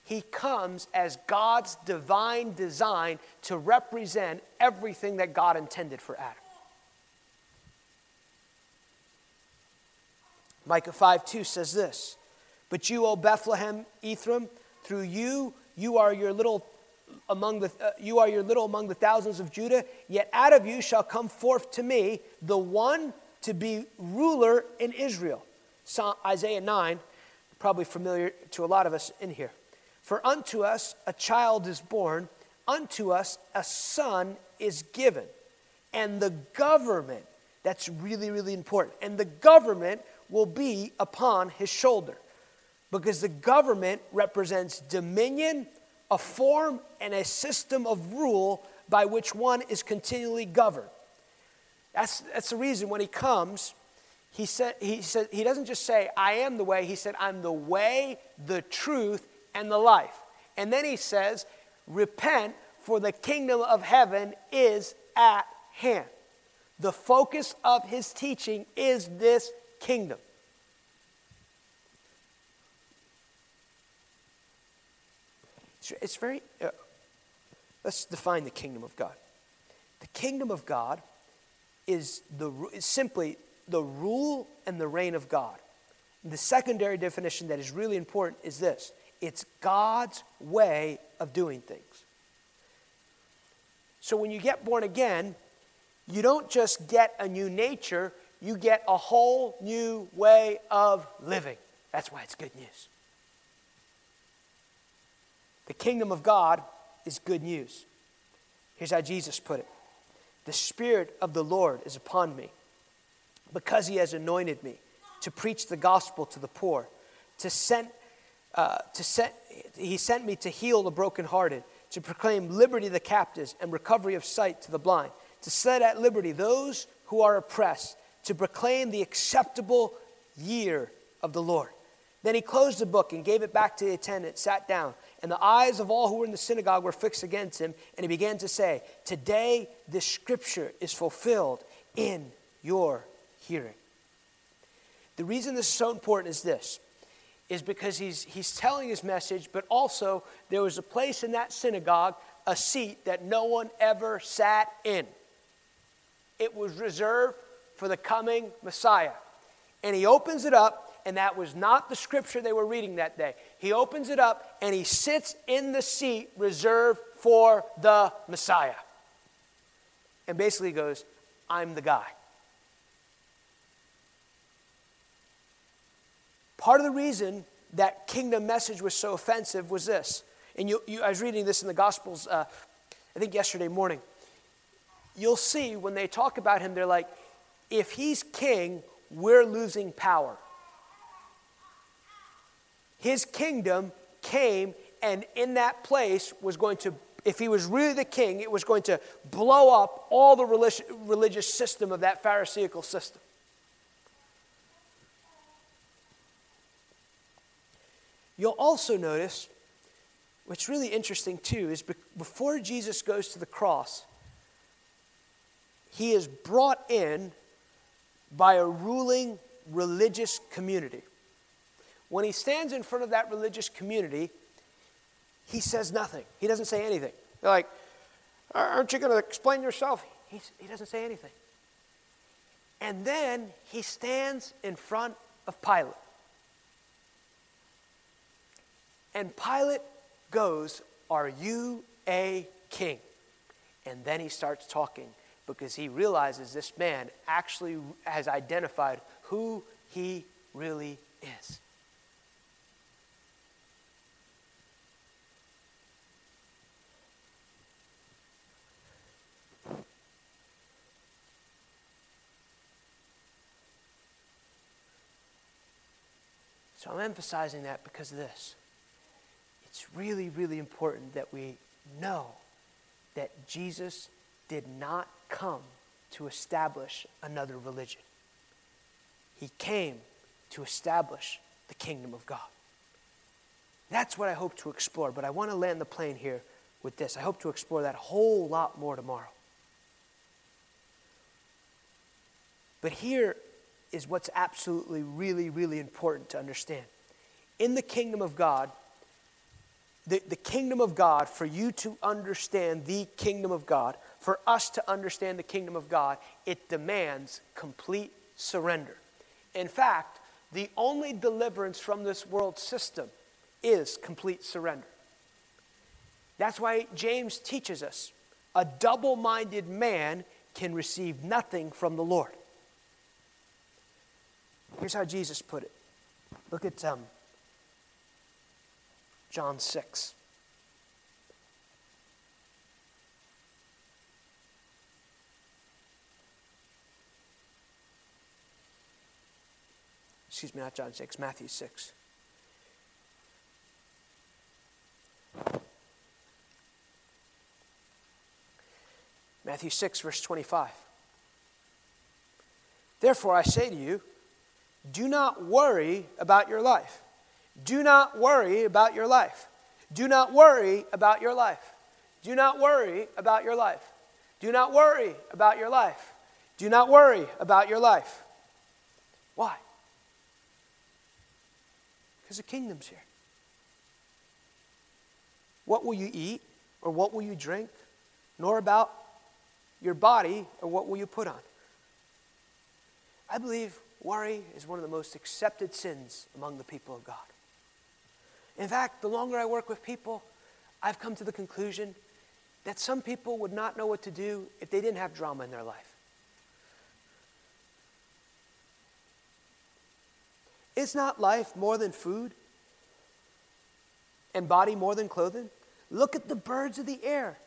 S1: he comes as God's divine design to represent everything that God intended for Adam. Micah 5 2 says this But you, O Bethlehem, Ephraim, through you, you are your little among the uh, you are your little among the thousands of Judah yet out of you shall come forth to me the one to be ruler in Israel Psalm, Isaiah 9 probably familiar to a lot of us in here for unto us a child is born, unto us a son is given. And the government, that's really, really important, and the government will be upon his shoulder. Because the government represents dominion, a form, and a system of rule by which one is continually governed. That's, that's the reason when he comes, he, said, he, said, he doesn't just say, I am the way. He said, I'm the way, the truth, and the life. And then he says, Repent, for the kingdom of heaven is at hand. The focus of his teaching is this kingdom. It's very, uh, let's define the kingdom of God. The kingdom of God is, the, is simply the rule and the reign of God. The secondary definition that is really important is this it's God's way of doing things. So when you get born again, you don't just get a new nature, you get a whole new way of living. That's why it's good news. The kingdom of God is good news. Here's how Jesus put it The Spirit of the Lord is upon me because he has anointed me to preach the gospel to the poor, to send uh, to set, he sent me to heal the brokenhearted, to proclaim liberty to the captives and recovery of sight to the blind, to set at liberty those who are oppressed, to proclaim the acceptable year of the Lord. Then he closed the book and gave it back to the attendant, sat down, and the eyes of all who were in the synagogue were fixed against him, and he began to say, Today this scripture is fulfilled in your hearing. The reason this is so important is this is because he's, he's telling his message, but also there was a place in that synagogue, a seat that no one ever sat in. It was reserved for the coming Messiah. And he opens it up, and that was not the scripture they were reading that day. He opens it up, and he sits in the seat reserved for the Messiah. And basically goes, I'm the guy. Part of the reason that kingdom message was so offensive was this. And you, you, I was reading this in the Gospels, uh, I think yesterday morning. You'll see when they talk about him, they're like, if he's king, we're losing power. His kingdom came, and in that place was going to, if he was really the king, it was going to blow up all the religious system of that Pharisaical system. You'll also notice, what's really interesting too, is before Jesus goes to the cross, he is brought in by a ruling religious community. When he stands in front of that religious community, he says nothing. He doesn't say anything. They're like, Aren't you going to explain yourself? He doesn't say anything. And then he stands in front of Pilate. And Pilate goes, Are you a king? And then he starts talking because he realizes this man actually has identified who he really is. So I'm emphasizing that because of this. It's really, really important that we know that Jesus did not come to establish another religion. He came to establish the kingdom of God. That's what I hope to explore, but I want to land the plane here with this. I hope to explore that whole lot more tomorrow. But here is what's absolutely, really, really important to understand. In the kingdom of God, the, the kingdom of God, for you to understand the kingdom of God, for us to understand the kingdom of God, it demands complete surrender. In fact, the only deliverance from this world system is complete surrender. That's why James teaches us a double minded man can receive nothing from the Lord. Here's how Jesus put it. Look at um, John 6. Excuse me, not John 6, Matthew 6. Matthew 6, verse 25. Therefore, I say to you, do not worry about your life. Do not worry about your life. Do not worry about your life. Do not worry about your life. Do not worry about your life. Do not worry about your life. Why? Because the kingdom's here. What will you eat or what will you drink? Nor about your body or what will you put on. I believe Worry is one of the most accepted sins among the people of God. In fact, the longer I work with people, I've come to the conclusion that some people would not know what to do if they didn't have drama in their life. Is not life more than food and body more than clothing? Look at the birds of the air.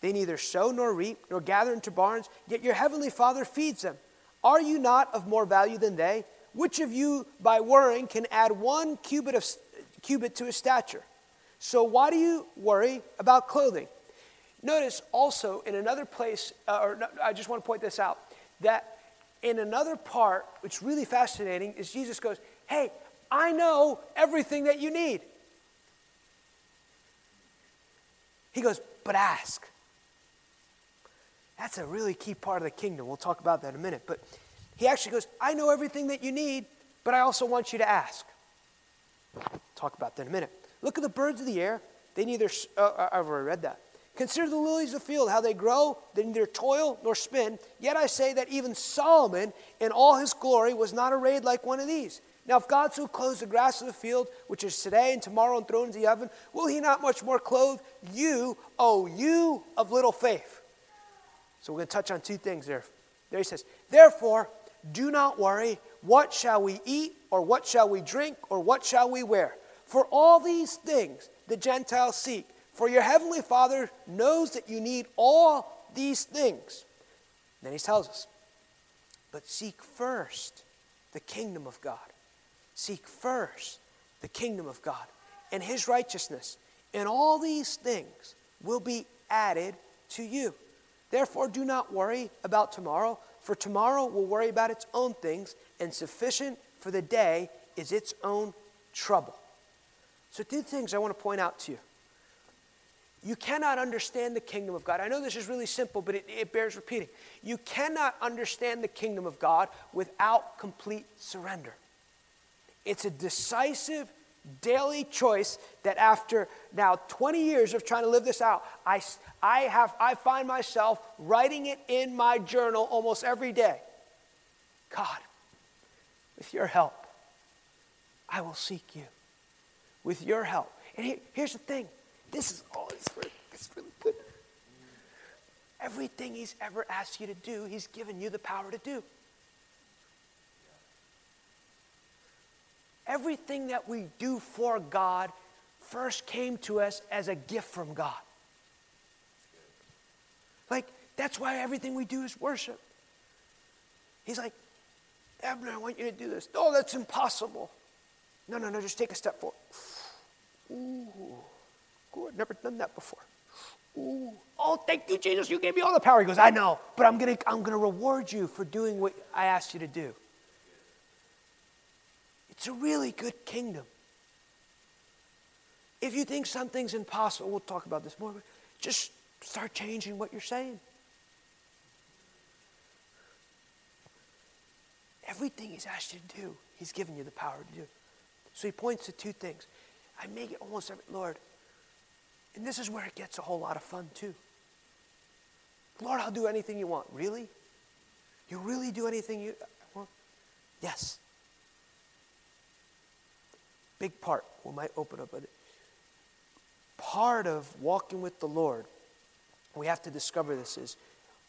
S1: They neither sow nor reap nor gather into barns, yet your heavenly Father feeds them. Are you not of more value than they? Which of you, by worrying, can add one cubit, of, cubit to his stature? So why do you worry about clothing? Notice also in another place, uh, or no, I just want to point this out, that in another part, which is really fascinating, is Jesus goes, Hey, I know everything that you need. He goes, But ask. That's a really key part of the kingdom. We'll talk about that in a minute. But he actually goes, I know everything that you need, but I also want you to ask. Talk about that in a minute. Look at the birds of the air. They neither, uh, I've already read that. Consider the lilies of the field, how they grow, they neither toil nor spin. Yet I say that even Solomon, in all his glory, was not arrayed like one of these. Now, if God so clothes the grass of the field, which is today and tomorrow and thrown into the oven, will he not much more clothe you, O you of little faith? So we're going to touch on two things there. There he says, Therefore, do not worry, what shall we eat, or what shall we drink, or what shall we wear? For all these things the Gentiles seek. For your heavenly Father knows that you need all these things. Then he tells us, But seek first the kingdom of God. Seek first the kingdom of God and his righteousness, and all these things will be added to you. Therefore, do not worry about tomorrow, for tomorrow will worry about its own things, and sufficient for the day is its own trouble. So, two things I want to point out to you. You cannot understand the kingdom of God. I know this is really simple, but it, it bears repeating. You cannot understand the kingdom of God without complete surrender. It's a decisive daily choice that after now 20 years of trying to live this out, I, I, have, I find myself writing it in my journal almost every day. God, with your help, I will seek you. With your help. And here, here's the thing this is all, it's really, it's really good. Everything he's ever asked you to do, he's given you the power to do. Everything that we do for God first came to us as a gift from God. Like, that's why everything we do is worship. He's like, Abner, I want you to do this. Oh, that's impossible. No, no, no, just take a step forward. Ooh, good. Never done that before. Ooh. Oh, thank you, Jesus. You gave me all the power. He goes, I know, but I'm going to I'm going to reward you for doing what I asked you to do. It's a really good kingdom. If you think something's impossible, we'll talk about this more, just start changing what you're saying. Everything he's asked you to do, he's given you the power to do. So he points to two things. I make it almost every, Lord, and this is where it gets a whole lot of fun too. Lord, I'll do anything you want. Really? You really do anything you want? Yes big part. We might open up, but part of walking with the Lord, we have to discover this is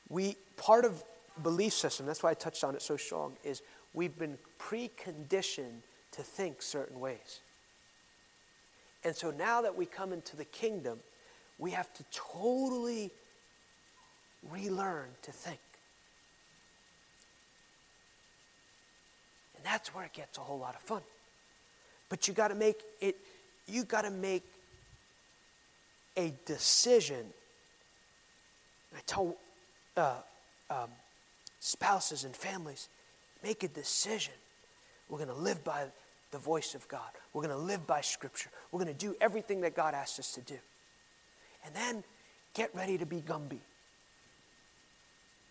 S1: we part of belief system. That's why I touched on it so strong. Is we've been preconditioned to think certain ways, and so now that we come into the kingdom, we have to totally relearn to think. And that's where it gets a whole lot of fun. But you got to make it, you got to make a decision. I tell uh, um, spouses and families, make a decision. We're going to live by the voice of God. We're going to live by Scripture. We're going to do everything that God asks us to do. And then get ready to be Gumby.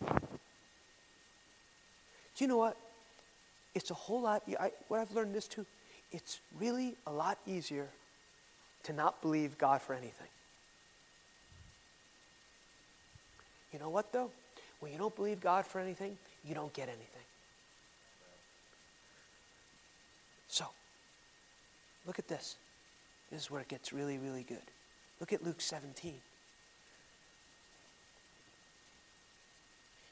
S1: Do you know what? It's a whole lot. I, what I've learned this too it's really a lot easier to not believe God for anything. You know what, though? When you don't believe God for anything, you don't get anything. So, look at this. This is where it gets really, really good. Look at Luke 17.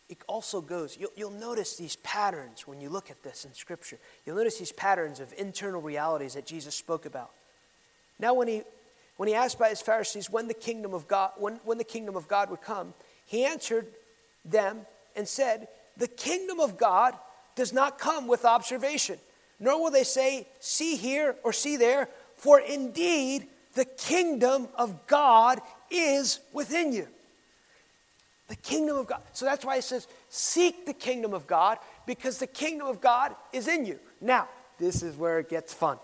S1: it also goes, you'll, you'll, notice these patterns when you look at this in Scripture. You'll notice these patterns of internal realities that Jesus spoke about. Now, when he, when he asked by his Pharisees when the kingdom of God, when, when the kingdom of God would come, he answered them and said, The kingdom of God does not come with observation, nor will they say, See here or see there, for indeed the kingdom of God is within you. The kingdom of God. So that's why he says, seek the kingdom of God because the kingdom of God is in you. Now, this is where it gets fun.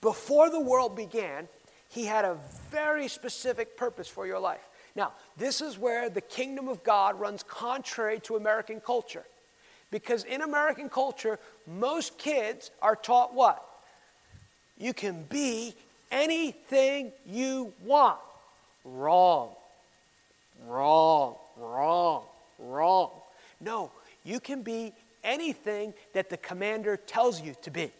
S1: Before the world began, he had a very specific purpose for your life. Now, this is where the kingdom of God runs contrary to American culture. Because in American culture, most kids are taught what? You can be anything you want. Wrong. Wrong, wrong, wrong. No, you can be anything that the commander tells you to be. We've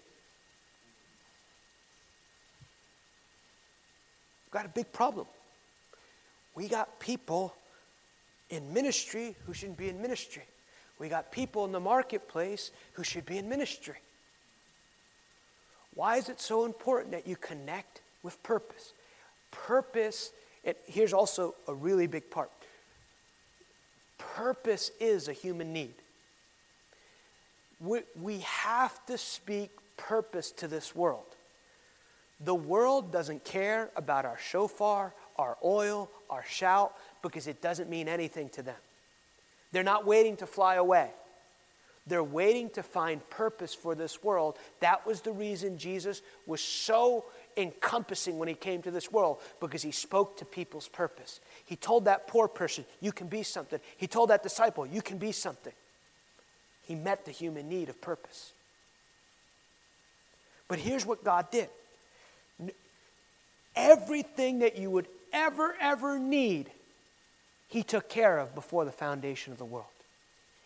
S1: got a big problem. We got people in ministry who shouldn't be in ministry. We got people in the marketplace who should be in ministry. Why is it so important that you connect with purpose? Purpose here's also a really big part purpose is a human need. We, we have to speak purpose to this world. The world doesn't care about our shofar, our oil, our shout, because it doesn't mean anything to them. They're not waiting to fly away. They're waiting to find purpose for this world. That was the reason Jesus was so encompassing when he came to this world because he spoke to people's purpose. He told that poor person, You can be something. He told that disciple, You can be something. He met the human need of purpose. But here's what God did everything that you would ever, ever need, He took care of before the foundation of the world.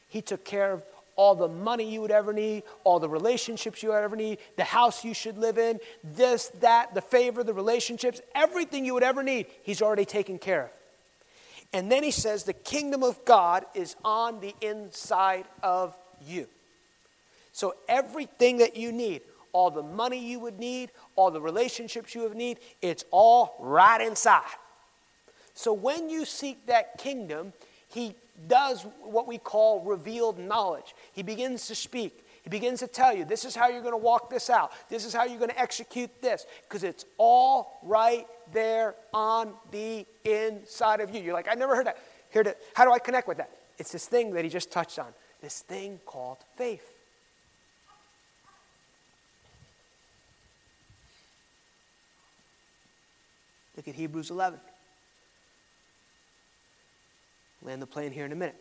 S1: He took care of all the money you would ever need, all the relationships you would ever need, the house you should live in, this, that, the favor, the relationships, everything you would ever need, He's already taken care of. And then He says, the kingdom of God is on the inside of you. So everything that you need, all the money you would need, all the relationships you would need, it's all right inside. So when you seek that kingdom, he does what we call revealed knowledge. He begins to speak. He begins to tell you, this is how you're going to walk this out. This is how you're going to execute this. Because it's all right there on the inside of you. You're like, I never heard that. Here how do I connect with that? It's this thing that he just touched on. This thing called faith. Look at Hebrews 11. Land the plane here in a minute.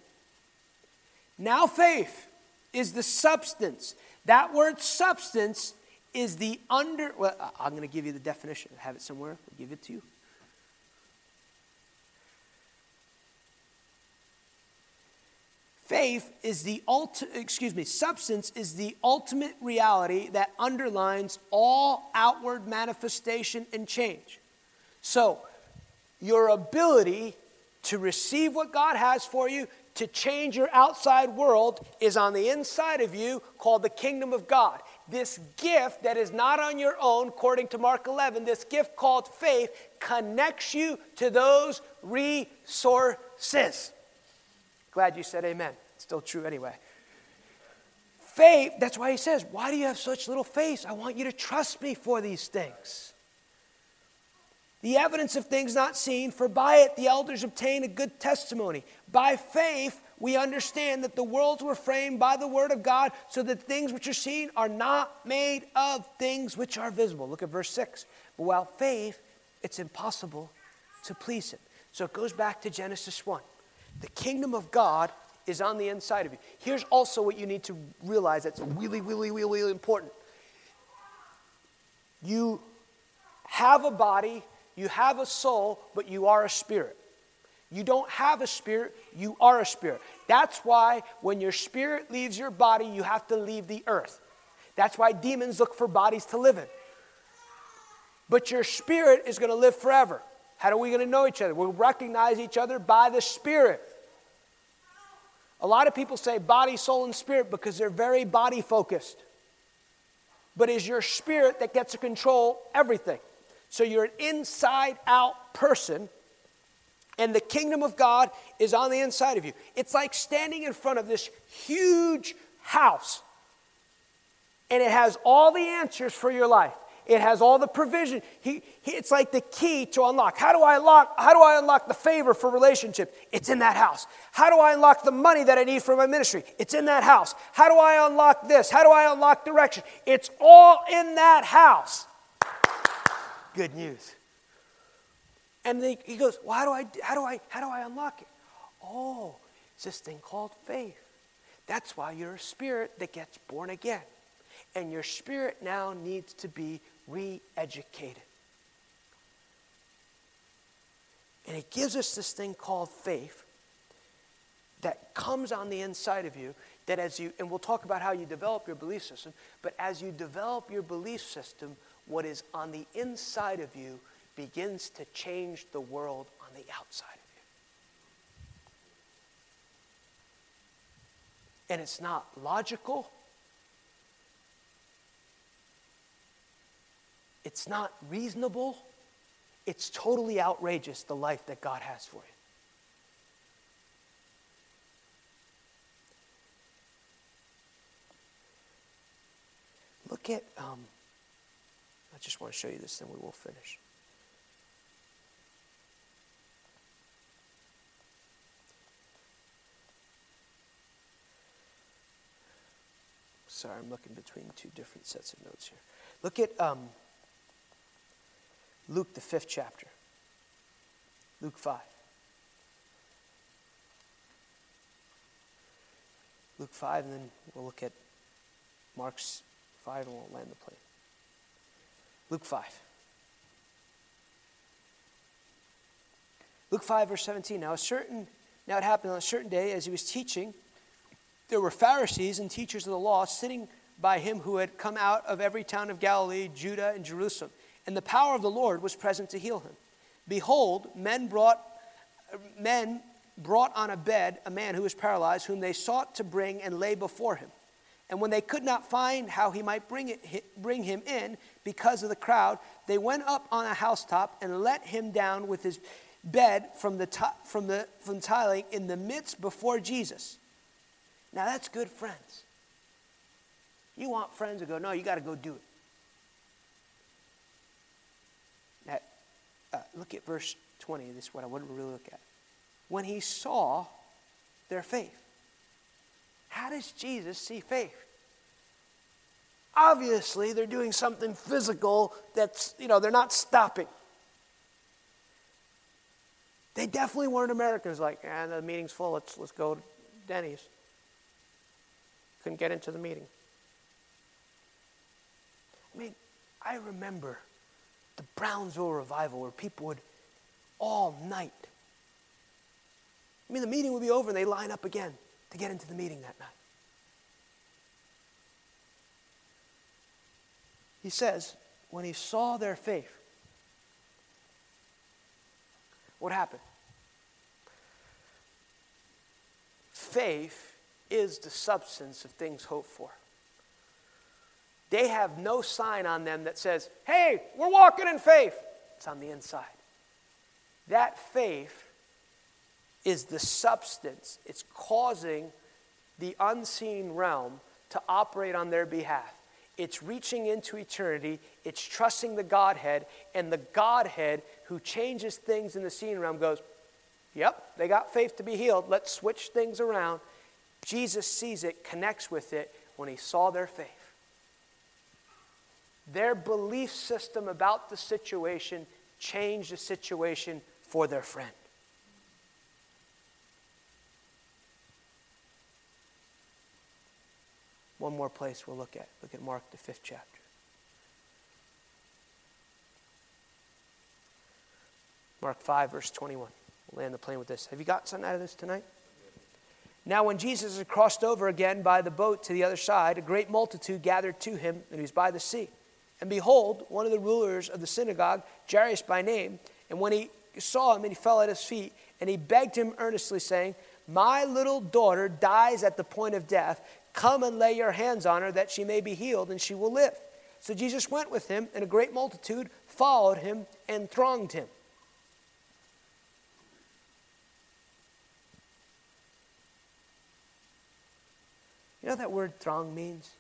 S1: Now, faith is the substance. That word substance is the under. Well, I'm going to give you the definition. I have it somewhere. I'll give it to you. Faith is the ultimate, excuse me, substance is the ultimate reality that underlines all outward manifestation and change. So, your ability to receive what God has for you, to change your outside world, is on the inside of you called the kingdom of God. This gift that is not on your own, according to Mark 11, this gift called faith connects you to those resources. Glad you said amen. It's still true anyway. Faith, that's why he says, Why do you have such little faith? I want you to trust me for these things the evidence of things not seen, for by it the elders obtain a good testimony. By faith, we understand that the worlds were framed by the word of God, so that things which are seen are not made of things which are visible. Look at verse 6. But while faith, it's impossible to please Him. So it goes back to Genesis 1. The kingdom of God is on the inside of you. Here's also what you need to realize that's really, really, really, really important. You have a body you have a soul, but you are a spirit. You don't have a spirit, you are a spirit. That's why when your spirit leaves your body, you have to leave the earth. That's why demons look for bodies to live in. But your spirit is going to live forever. How are we going to know each other? We'll recognize each other by the spirit. A lot of people say body, soul, and spirit because they're very body focused. But it's your spirit that gets to control everything. So you're an inside out person, and the kingdom of God is on the inside of you. It's like standing in front of this huge house, and it has all the answers for your life. It has all the provision. He, he, it's like the key to unlock. How do I unlock? How do I unlock the favor for relationship? It's in that house. How do I unlock the money that I need for my ministry? It's in that house. How do I unlock this? How do I unlock direction? It's all in that house good news. And they, he goes, well, how do I, how do I, how do I unlock it? Oh, it's this thing called faith. That's why you're a spirit that gets born again. And your spirit now needs to be re-educated. And it gives us this thing called faith that comes on the inside of you that as you, and we'll talk about how you develop your belief system, but as you develop your belief system, what is on the inside of you begins to change the world on the outside of you. And it's not logical. It's not reasonable. It's totally outrageous, the life that God has for you. Look at um, just want to show you this, then we will finish. Sorry, I'm looking between two different sets of notes here. Look at um, Luke, the fifth chapter. Luke 5. Luke 5, and then we'll look at Mark's 5 and we'll land the plane. Luke 5. Luke 5, verse 17. Now, a certain, now it happened on a certain day as he was teaching, there were Pharisees and teachers of the law sitting by him who had come out of every town of Galilee, Judea, and Jerusalem. And the power of the Lord was present to heal him. Behold, men brought men brought on a bed a man who was paralyzed, whom they sought to bring and lay before him. And when they could not find how he might bring, it, bring him in because of the crowd, they went up on a housetop and let him down with his bed from the, top, from the from tiling in the midst before Jesus. Now that's good friends. You want friends to go, no, you got to go do it. Now, uh, look at verse 20. This is what I want to really look at. When he saw their faith. How does Jesus see faith? Obviously, they're doing something physical that's, you know, they're not stopping. They definitely weren't Americans like, and ah, the meeting's full, let's, let's go to Denny's. Couldn't get into the meeting. I mean, I remember the Brownsville revival where people would all night. I mean, the meeting would be over and they line up again to get into the meeting that night. He says, when he saw their faith, what happened? Faith is the substance of things hoped for. They have no sign on them that says, hey, we're walking in faith. It's on the inside. That faith is the substance, it's causing the unseen realm to operate on their behalf. It's reaching into eternity, it's trusting the Godhead, and the Godhead who changes things in the seen realm goes, Yep, they got faith to be healed. Let's switch things around. Jesus sees it, connects with it when he saw their faith. Their belief system about the situation changed the situation for their friend. One more place we'll look at. Look at Mark, the fifth chapter. Mark 5, verse 21. We'll land the plane with this. Have you got something out of this tonight? Now, when Jesus had crossed over again by the boat to the other side, a great multitude gathered to him, and he was by the sea. And behold, one of the rulers of the synagogue, Jairus by name, and when he saw him, and he fell at his feet, and he begged him earnestly, saying, My little daughter dies at the point of death. Come and lay your hands on her that she may be healed and she will live. So Jesus went with him, and a great multitude followed him and thronged him. You know that word throng means?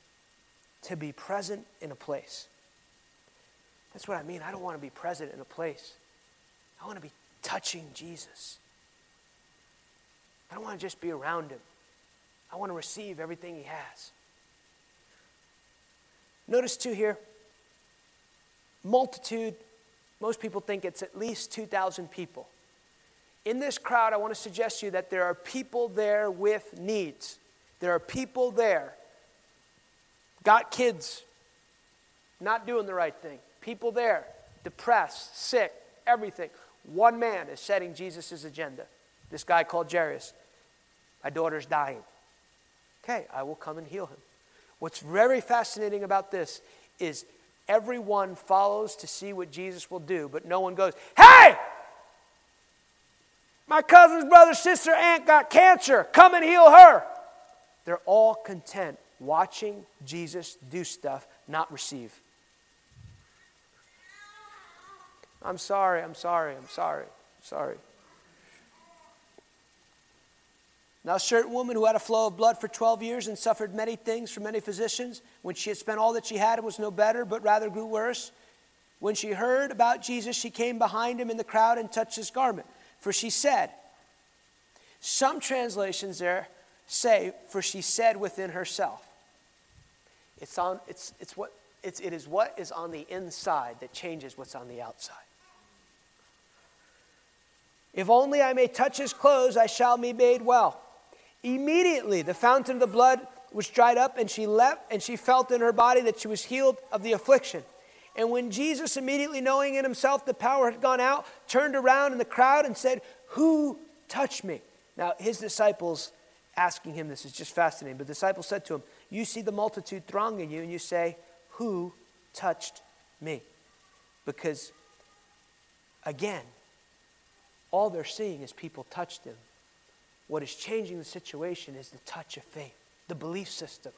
S1: To be present in a place. That's what I mean. I don't want to be present in a place. I want to be touching Jesus. I don't want to just be around him. I want to receive everything He has. Notice, too, here multitude, most people think it's at least 2,000 people. In this crowd, I want to suggest to you that there are people there with needs. There are people there, got kids, not doing the right thing. People there, depressed, sick, everything. One man is setting Jesus' agenda. This guy called Jairus. My daughter's dying. Okay, I will come and heal him. What's very fascinating about this is everyone follows to see what Jesus will do, but no one goes, Hey! My cousin's brother, sister, aunt got cancer. Come and heal her. They're all content watching Jesus do stuff, not receive. I'm sorry, I'm sorry, I'm sorry, I'm sorry. Now, a certain woman who had a flow of blood for 12 years and suffered many things from many physicians, when she had spent all that she had, it was no better, but rather grew worse. When she heard about Jesus, she came behind him in the crowd and touched his garment. For she said, some translations there say, for she said within herself. It's, on, it's, it's what, it's, it is what is on the inside that changes what's on the outside. If only I may touch his clothes, I shall be made well. Immediately, the fountain of the blood was dried up, and she leapt, and she felt in her body that she was healed of the affliction. And when Jesus, immediately knowing in himself the power had gone out, turned around in the crowd and said, Who touched me? Now, his disciples asking him this is just fascinating. But the disciples said to him, You see the multitude thronging you, and you say, Who touched me? Because, again, all they're seeing is people touched him. What is changing the situation is the touch of faith, the belief system.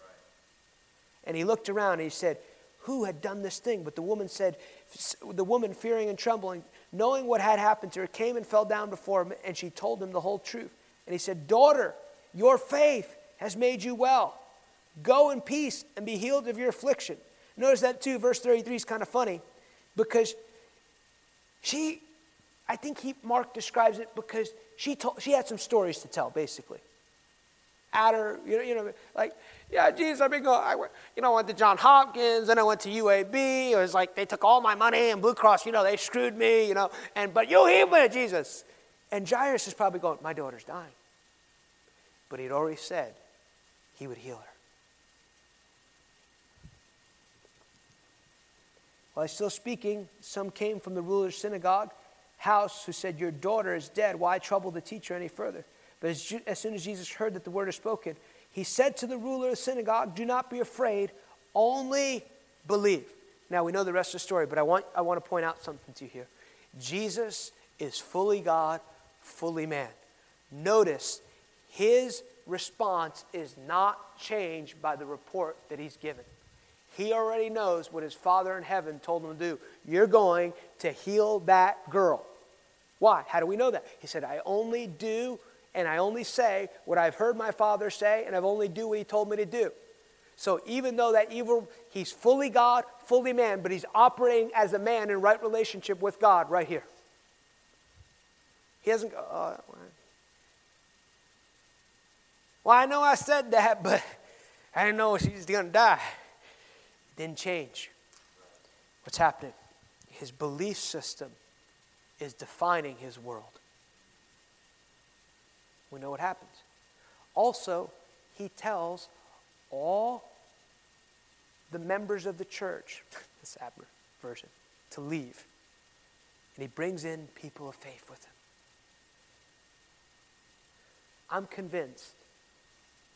S1: And he looked around and he said, Who had done this thing? But the woman said, The woman, fearing and trembling, knowing what had happened to her, came and fell down before him, and she told him the whole truth. And he said, Daughter, your faith has made you well. Go in peace and be healed of your affliction. Notice that too, verse 33 is kind of funny because she, I think he, Mark describes it because she, told, she had some stories to tell, basically. At her, you know, you know, like, yeah, Jesus, I've been going, I went, you know, I went to John Hopkins, then I went to UAB. It was like they took all my money, and Blue Cross, you know, they screwed me, you know, and but you healed me, Jesus. And Jairus is probably going, my daughter's dying. But he'd already said he would heal her. While still speaking, some came from the ruler's synagogue house who said, Your daughter is dead. Why trouble the teacher any further? But as, as soon as Jesus heard that the word is spoken, he said to the ruler of the synagogue, Do not be afraid, only believe. Now we know the rest of the story, but I want, I want to point out something to you here. Jesus is fully God, fully man. Notice his response is not changed by the report that he's given. He already knows what his Father in heaven told him to do. You're going to heal that girl. Why? How do we know that? He said, I only do and I only say what I've heard my Father say, and I've only do what he told me to do. So even though that evil, he's fully God, fully man, but he's operating as a man in right relationship with God right here. He hasn't oh, well, I know I said that, but I didn't know she's going to die. Didn't change. What's happening? His belief system is defining his world. We know what happens. Also, he tells all the members of the church, this Abner version, to leave. And he brings in people of faith with him. I'm convinced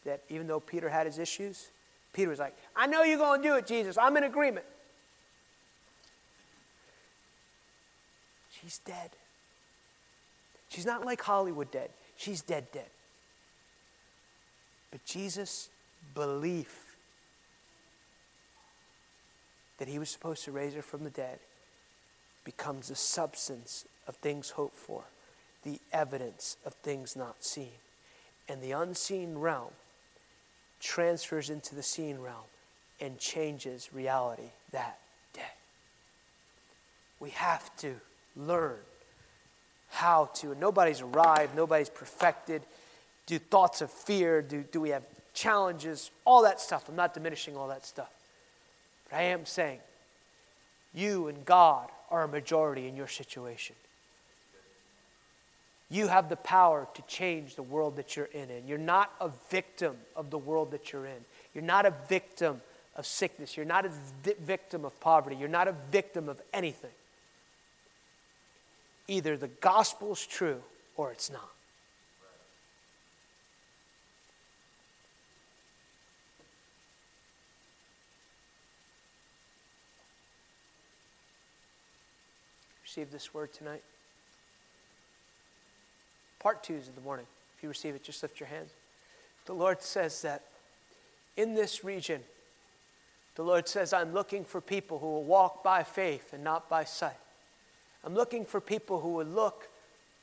S1: that even though Peter had his issues, Peter was like, I know you're going to do it, Jesus. I'm in agreement. She's dead. She's not like Hollywood dead. She's dead, dead. But Jesus' belief that he was supposed to raise her from the dead becomes the substance of things hoped for, the evidence of things not seen. And the unseen realm transfers into the seen realm and changes reality that day. We have to learn how to, nobody's arrived, nobody's perfected. Do thoughts of fear, do, do we have challenges, all that stuff. I'm not diminishing all that stuff. But I am saying, you and God are a majority in your situation. You have the power to change the world that you're in. And you're not a victim of the world that you're in. You're not a victim of sickness. You're not a victim of poverty. You're not a victim of anything. Either the gospel is true or it's not. Receive this word tonight. Part two is in the morning. If you receive it, just lift your hands. The Lord says that in this region, the Lord says, I'm looking for people who will walk by faith and not by sight. I'm looking for people who would look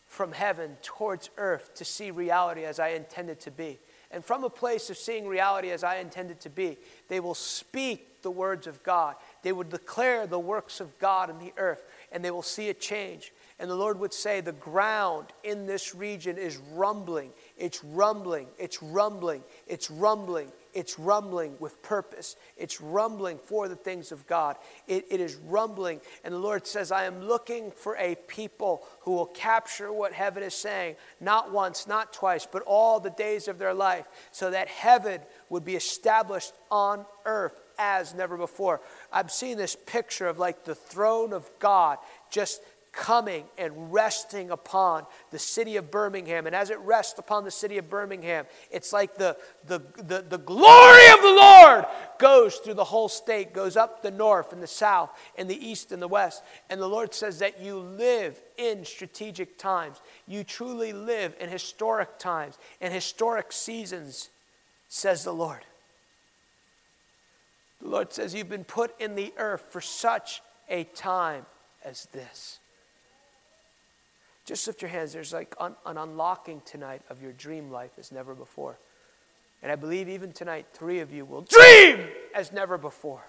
S1: from heaven towards earth to see reality as I intended to be. And from a place of seeing reality as I intended to be, they will speak the words of God. They would declare the works of God in the earth, and they will see a change. And the Lord would say, The ground in this region is rumbling, It's rumbling, it's rumbling, it's rumbling, it's rumbling with purpose. It's rumbling for the things of God. It, it is rumbling. And the Lord says, I am looking for a people who will capture what heaven is saying, not once, not twice, but all the days of their life, so that heaven would be established on earth as never before. I'm seeing this picture of like the throne of God just coming and resting upon the city of Birmingham. And as it rests upon the city of Birmingham, it's like the, the, the, the, glory of the Lord goes through the whole state, goes up the north and the south and the east and the west. And the Lord says that you live in strategic times. You truly live in historic times and historic seasons, says the Lord. The Lord says you've been put in the earth for such a time as this. Just lift your hands. There's like un- an unlocking tonight of your dream life as never before. And I believe even tonight, three of you will dream as never before.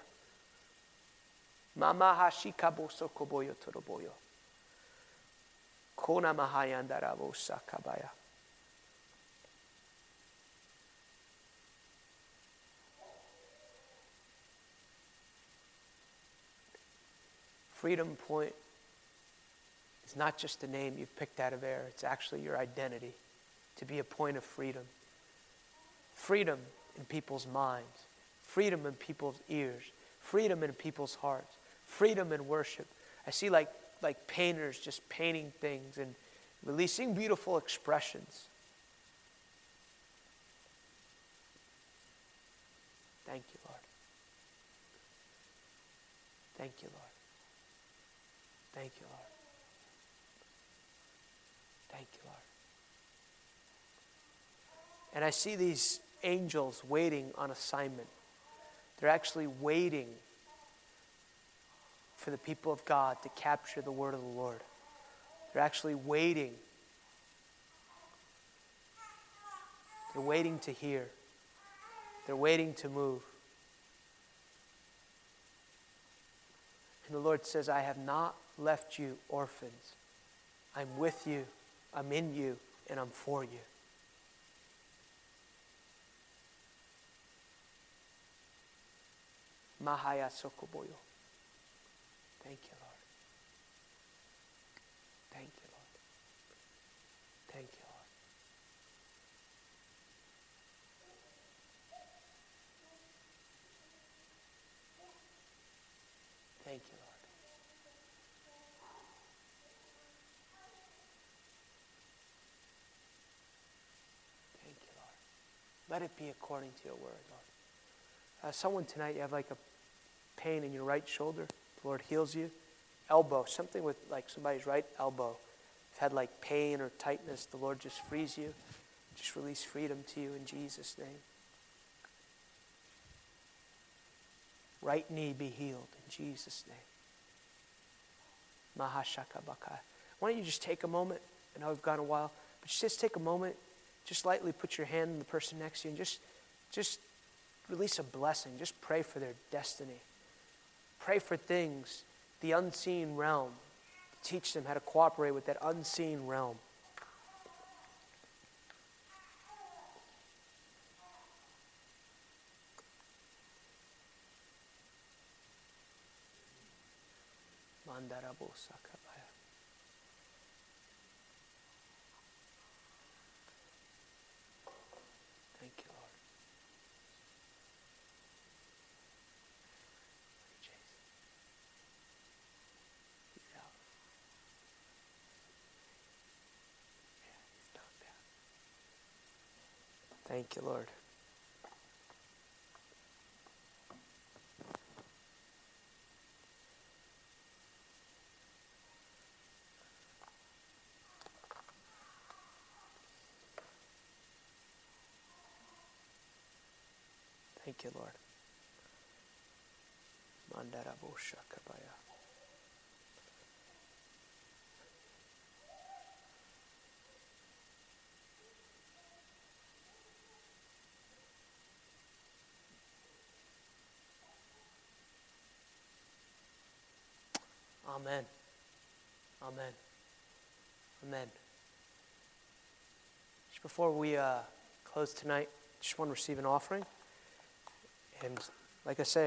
S1: Mama hashikabo sokoboyo toroboyo. Kona mahayandarabo sakabaya. Freedom Point it's not just a name you've picked out of air, it's actually your identity to be a point of freedom. Freedom in people's minds, freedom in people's ears, freedom in people's hearts, freedom in worship. I see like, like painters just painting things and releasing beautiful expressions. Thank you, Lord. Thank you, Lord. Thank you, Lord. Thank you, Lord. And I see these angels waiting on assignment. They're actually waiting for the people of God to capture the word of the Lord. They're actually waiting. They're waiting to hear. They're waiting to move. And the Lord says, I have not left you orphans. I'm with you. I'm in you and I'm for you. Mahaya Sokoboyo. Thank you, Lord. Thank you, Lord. Thank you, Lord. Thank you, Lord. Thank you, Lord. Let it be according to your word, Lord. Uh, someone tonight, you have like a pain in your right shoulder. The Lord heals you. Elbow, something with like somebody's right elbow. You've had like pain or tightness. The Lord just frees you. Just release freedom to you in Jesus' name. Right knee be healed in Jesus' name. Mahashakabakai. Why don't you just take a moment? I know we've gone a while, but just take a moment just lightly put your hand on the person next to you and just, just release a blessing. Just pray for their destiny. Pray for things, the unseen realm. Teach them how to cooperate with that unseen realm. Thank you, Lord. Thank you, Lord. Mandarabosha kabaya. Amen. Amen. Amen. Just before we uh, close tonight, just want to receive an offering. And like I say,